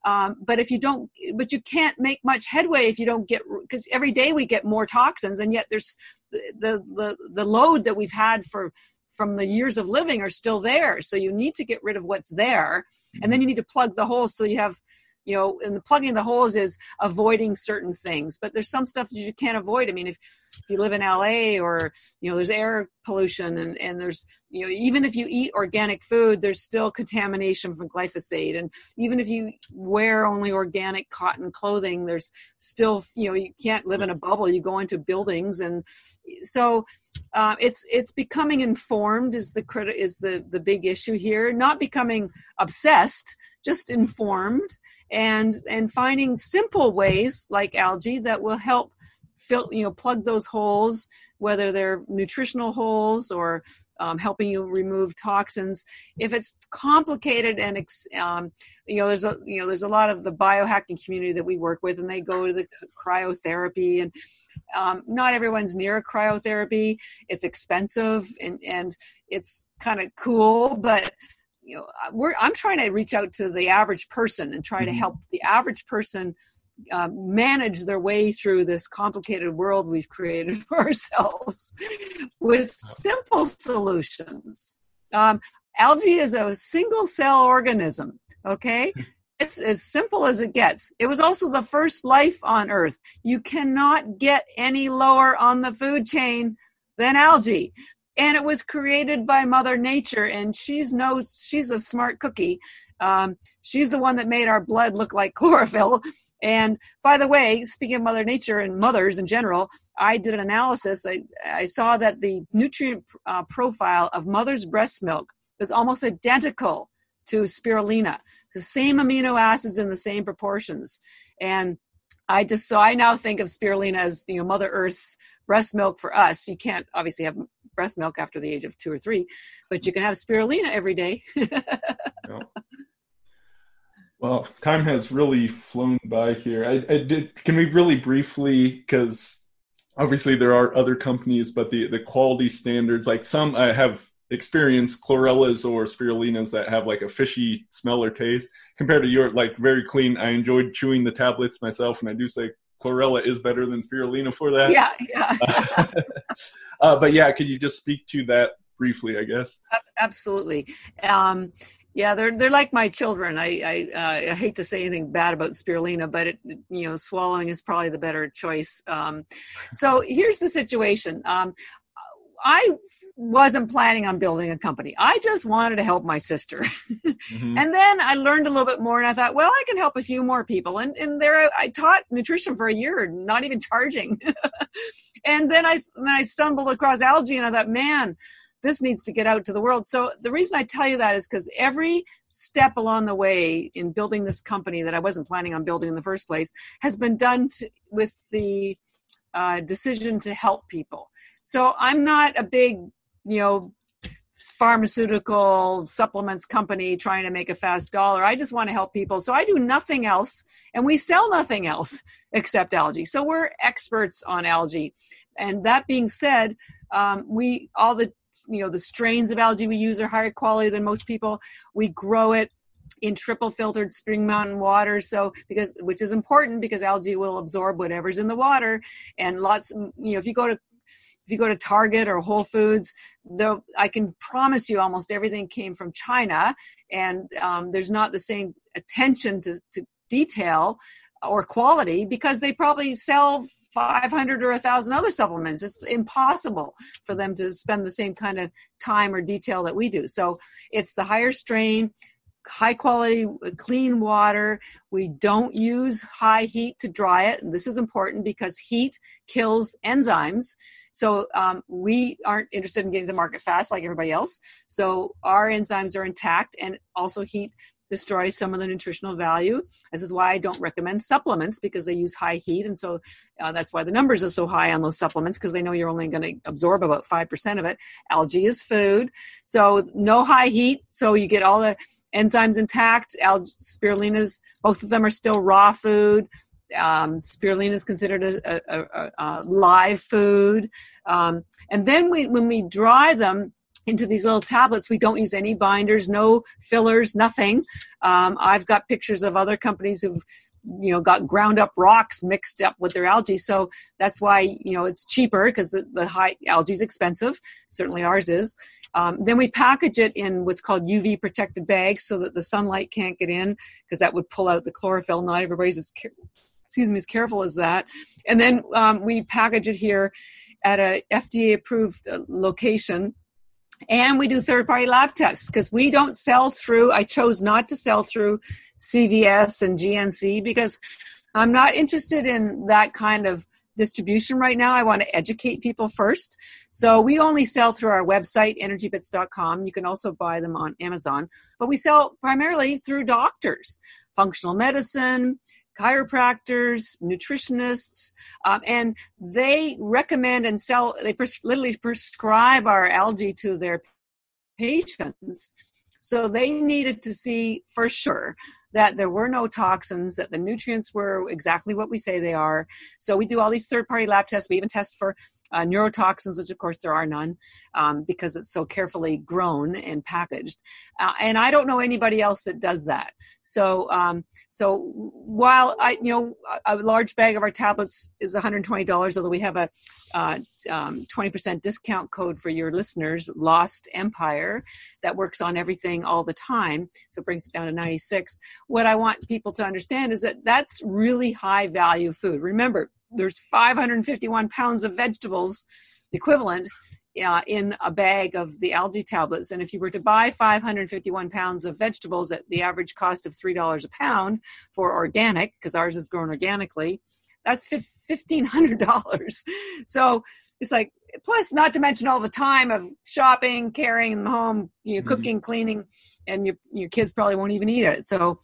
um, but if you don't but you can't make much headway if you don't get because every day we get more toxins and yet there's the, the the load that we've had for from the years of living are still there so you need to get rid of what's there and then mm-hmm. you need to plug the holes so you have you know and the plugging the holes is avoiding certain things but there's some stuff that you can't avoid. I mean if, if you live in la or you know there's air pollution and and there's you know even if you eat organic food there's still contamination from glyphosate. And even if you wear only organic cotton clothing there's still you know you can't live in a bubble. You go into buildings and so uh, it's it's becoming informed is the crit- is the the big issue here. Not becoming obsessed just informed and and finding simple ways like algae that will help fill you know plug those holes whether they're nutritional holes or um, helping you remove toxins. If it's complicated and um, you know there's a you know there's a lot of the biohacking community that we work with and they go to the cryotherapy and um, not everyone's near a cryotherapy. It's expensive and and it's kind of cool but you know we're i'm trying to reach out to the average person and try mm-hmm. to help the average person uh, manage their way through this complicated world we've created for ourselves with simple solutions. Um, algae is a single cell organism okay? It's as simple as it gets. It was also the first life on earth. You cannot get any lower on the food chain than algae and it was created by mother nature and she's no she's a smart cookie. Um, she's the one that made our blood look like chlorophyll. And by the way speaking of mother nature and mothers in general i did an analysis. I, I saw that the nutrient uh, profile of mother's breast milk is almost identical to spirulina. The same amino acids in the same proportions. And I just so I now think of spirulina as you know Mother Earth's breast milk for us. You can't obviously have breast milk after the age of two or three, but you mm. can have spirulina every day. yeah. Well, time has really flown by here. I, I did. Can we really briefly, because obviously there are other companies, but the the quality standards, like some I have experienced chlorellas or spirulinas that have like a fishy smell or taste compared to your like very clean. I enjoyed chewing the tablets myself, and I do say chlorella is better than spirulina for that. Yeah, yeah. uh, but yeah, could you just speak to that briefly? I guess. Absolutely. Um, yeah, they're they're like my children. I I, uh, I, hate to say anything bad about spirulina, but it, you know, swallowing is probably the better choice. Um, so here's the situation. Um, I wasn't planning on building a company. I just wanted to help my sister. mm-hmm. And then I learned a little bit more and I thought, well, I can help a few more people. And, and there I taught nutrition for a year, not even charging. and then I, then I stumbled across algae and I thought, man, this needs to get out to the world. So the reason I tell you that is because every step along the way in building this company that I wasn't planning on building in the first place has been done to, with the uh, decision to help people. So I'm not a big, you know, pharmaceutical supplements company trying to make a fast dollar. I just want to help people. So I do nothing else and we sell nothing else except algae. So we're experts on algae. And that being said, Um, we all the you know the strains of algae we use are higher quality than most people. We grow it in triple filtered spring mountain water so because which is important because algae will absorb whatever's in the water and lots you know if you go to if you go to target or whole foods though i can promise you almost everything came from china and um, there's not the same attention to, to detail or quality because they probably sell 500 or 1000 other supplements. It's impossible for them to spend the same kind of time or detail that we do. So it's the higher strain high quality clean water we don't use high heat to dry it and this is important because heat kills enzymes so um, we aren't interested in getting to the market fast like everybody else so our enzymes are intact and also heat destroys some of the nutritional value. This is why I don't recommend supplements because they use high heat. And so uh, that's why the numbers are so high on those supplements because they know you're only going to absorb about 5% of it. Algae is food. So no high heat. So you get all the enzymes intact. Al- spirulinas, both of them are still raw food. Um, spirulina is considered a, a, a, a live food. Um, and then we, when we dry them, into these little tablets. We don't use any binders, no fillers, nothing. Um, I've got pictures of other companies who've you know got ground up rocks mixed up with their algae. So that's why you know it's cheaper because the, the high algae is expensive. Certainly ours is. Um, then we package it in what's called uv protected bags so that the sunlight can't get in because that would pull out the chlorophyll. Not everybody's as excuse me as careful as that. And then um, we package it here at a fda approved uh, location and we do third party lab tests because we don't sell through i chose not to sell through cvs and gnc because i'm not interested in that kind of distribution right now. I want to educate people first. So we only sell through our website energybits.com you can also buy them on amazon. But we sell primarily through doctors functional medicine chiropractors, nutritionists, um, and they recommend and sell, they pres- literally prescribe our algae to their patients. So they needed to see for sure that there were no toxins, that the nutrients were exactly what we say they are. So we do all these third party lab tests. We even test for uh, neurotoxins, which of course there are none um, because it's so carefully grown and packaged. Uh, and I don't know anybody else that does that. So, um, so while I, you know, a large bag of our tablets is $120, although we have a uh, um, 20% discount code for your listeners, Lost Empire, that works on everything all the time. So it brings it down to 96. What I want people to understand is that that's really high value food. Remember, there's 551 pounds of vegetables equivalent uh, in a bag of the algae tablets. And if you were to buy 551 pounds of vegetables at the average cost of $3 a pound for organic, because ours is grown organically, that's $1,500. So it's like, plus, not to mention all the time of shopping, carrying them home, you know, mm-hmm. cooking, cleaning, and your, your kids probably won't even eat it. So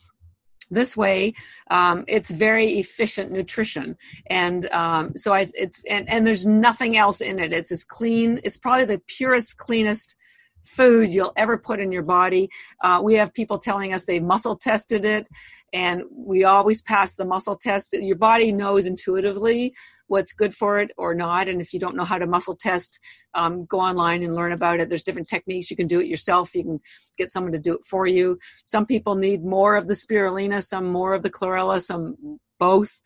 this way um, it's very efficient nutrition. And um, so I, it's and, and there's nothing else in it. It's as clean it's probably the purest cleanest food you'll ever put in your body. Uh, we have people telling us they've muscle tested it and we always pass the muscle test. Your body knows intuitively what's good for it or not and if you don't know how to muscle test um, go online and learn about it. There's different techniques. You can do it yourself. You can get someone to do it for you. Some people need more of the spirulina some more of the chlorella some both.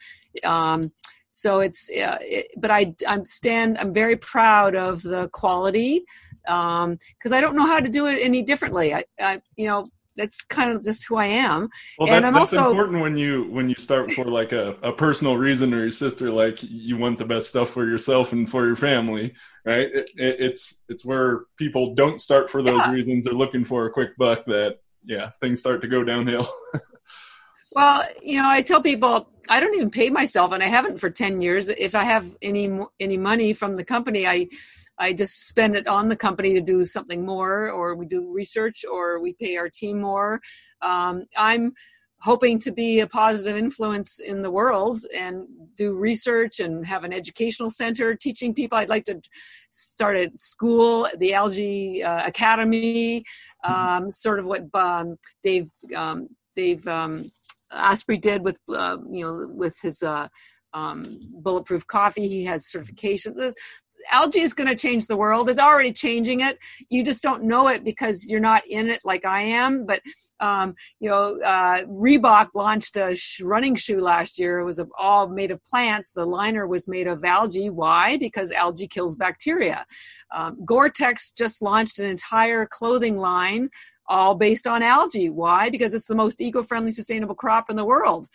Um, so it's uh, it, but i i'm stand i'm very proud of the quality because um, i don't know how to do it any differently I, I you know that's kind of just who I am. Well, and that, I'm that's also important when you when you start for like a, a personal reason or your sister like you want the best stuff for yourself and for your family, right? It, it, it's it's where people don't start for those yeah. reasons. They're looking for a quick buck. That yeah, things start to go downhill. well, you know, I tell people I don't even pay myself, and I haven't for ten years. If I have any any money from the company, I I just spend it on the company to do something more, or we do research, or we pay our team more. Um, I'm hoping to be a positive influence in the world and do research and have an educational center teaching people. I'd like to start a school, the Algae uh, Academy, mm-hmm. um, sort of what um, Dave um, Dave Asprey did with uh, you know with his. Uh, um, bulletproof coffee. He has certifications algae is going to change the world. It's already changing it. You just don't know it because you're not in it like I am. But um, you know, uh, Reebok launched a sh- running shoe last year. It was all made of plants. The liner was made of algae. Why? Because algae kills bacteria. Um, Gore-Tex just launched an entire clothing line all based on algae. Why? Because it's the most eco-friendly, sustainable crop in the world.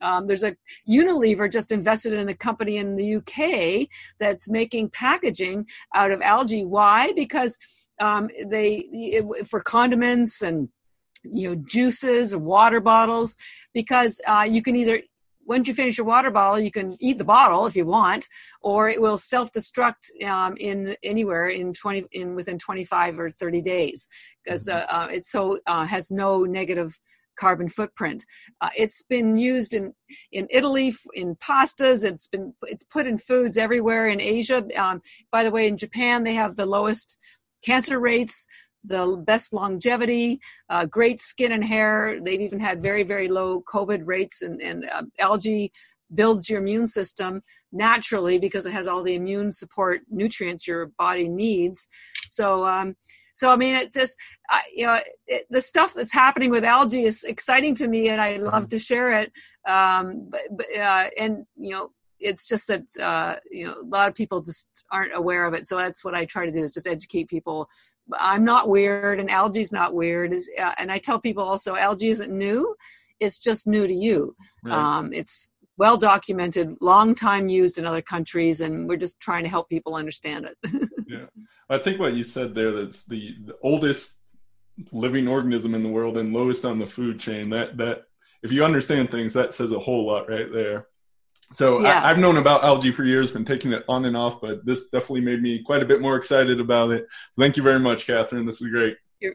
Um, there's a Unilever just invested in a company in the UK that's making packaging out of algae. Why? Because um, they it, for condiments and you know juices water bottles because uh, you can either once you finish your water bottle you can eat the bottle if you want or it will self-destruct um, in anywhere in 20 in within 25 or 30 days because mm-hmm. uh, uh, it so uh, has no negative carbon footprint. Uh, it's been used in in Italy in pastas. It's been it's put in foods everywhere in Asia. Um, by the way, in Japan they have the lowest cancer rates the best longevity, uh, great skin and hair. They've even had very, very low COVID rates, and, and uh, algae builds your immune system naturally because it has all the immune support nutrients your body needs. So, um, so I mean, it just uh, you know it, the stuff that's happening with algae is exciting to me, and I love mm-hmm. to share it. Um, but, but uh, and you know it's just that uh, you know a lot of people just aren't aware of it. So that's what i try to do is just educate people. I'm not weird and algae's not weird uh, and i tell people also algae isn't new. It's just new to you. Right. um, it's well documented long time used in other countries and we're just trying to help people understand it. Yeah. I think what you said there that's the, the oldest living organism in the world and lowest on the food chain that that if you understand things that says a whole lot right there so yeah. I, have known about algae for years, been taking it on and off, but this definitely made me quite a bit more excited about it. So thank you very much, Catherine. This is great. You're,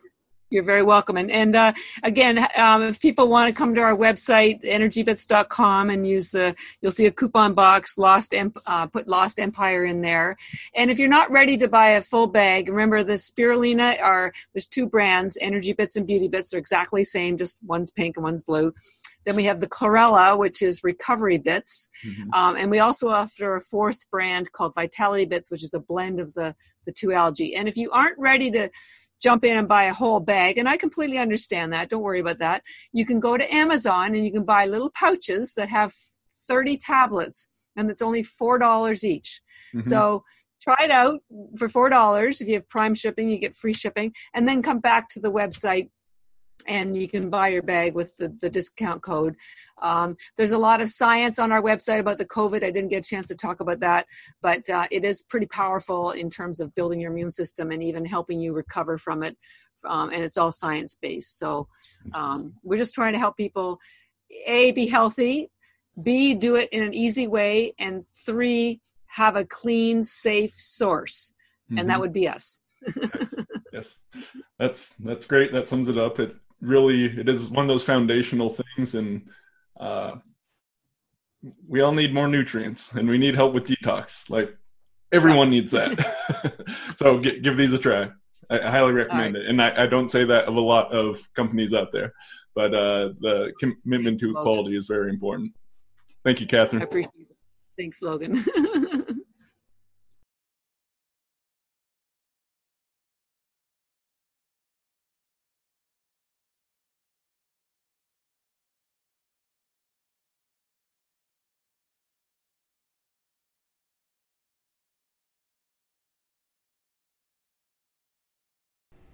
you're very welcome. And, and uh, again, um, if people want to come to our website, energybits.com, and use the, you'll see a coupon box, Lost, uh, put Lost Empire in there. And if you're not ready to buy a full bag, remember the spirulina are, there's two brands, Energy Bits and Beauty Bits are exactly the same, just one's pink and one's blue. Then we have the chlorella, which is recovery bits. Mm-hmm. Um, and we also offer a fourth brand called Vitality Bits, which is a blend of the, the two algae. And if you aren't ready to jump in and buy a whole bag, and I completely understand that, don't worry about that, you can go to Amazon and you can buy little pouches that have 30 tablets, and it's only $4 each. Mm-hmm. So try it out for $4. If you have prime shipping, you get free shipping, and then come back to the website and you can buy your bag with the, the discount code. Um, there's a lot of science on our website about the COVID. I didn't get a chance to talk about that, but uh, it is pretty powerful in terms of building your immune system and even helping you recover from it. Um, and it's all science based. So um, we're just trying to help people A, be healthy, B, do it in an easy way, and three, have a clean, safe source. Mm-hmm. And that mm-hmm. would be us. yes, that's that's great. That sums it up. It really it is one of those foundational things and uh, we all need more nutrients and we need help with detox. Like everyone needs that. So g- give these a try. I, I highly recommend right. it. And I, I, don't say that of a lot of companies out there but uh, the commitment to quality is very important. Thank you catherine. I appreciate it. Thanks logan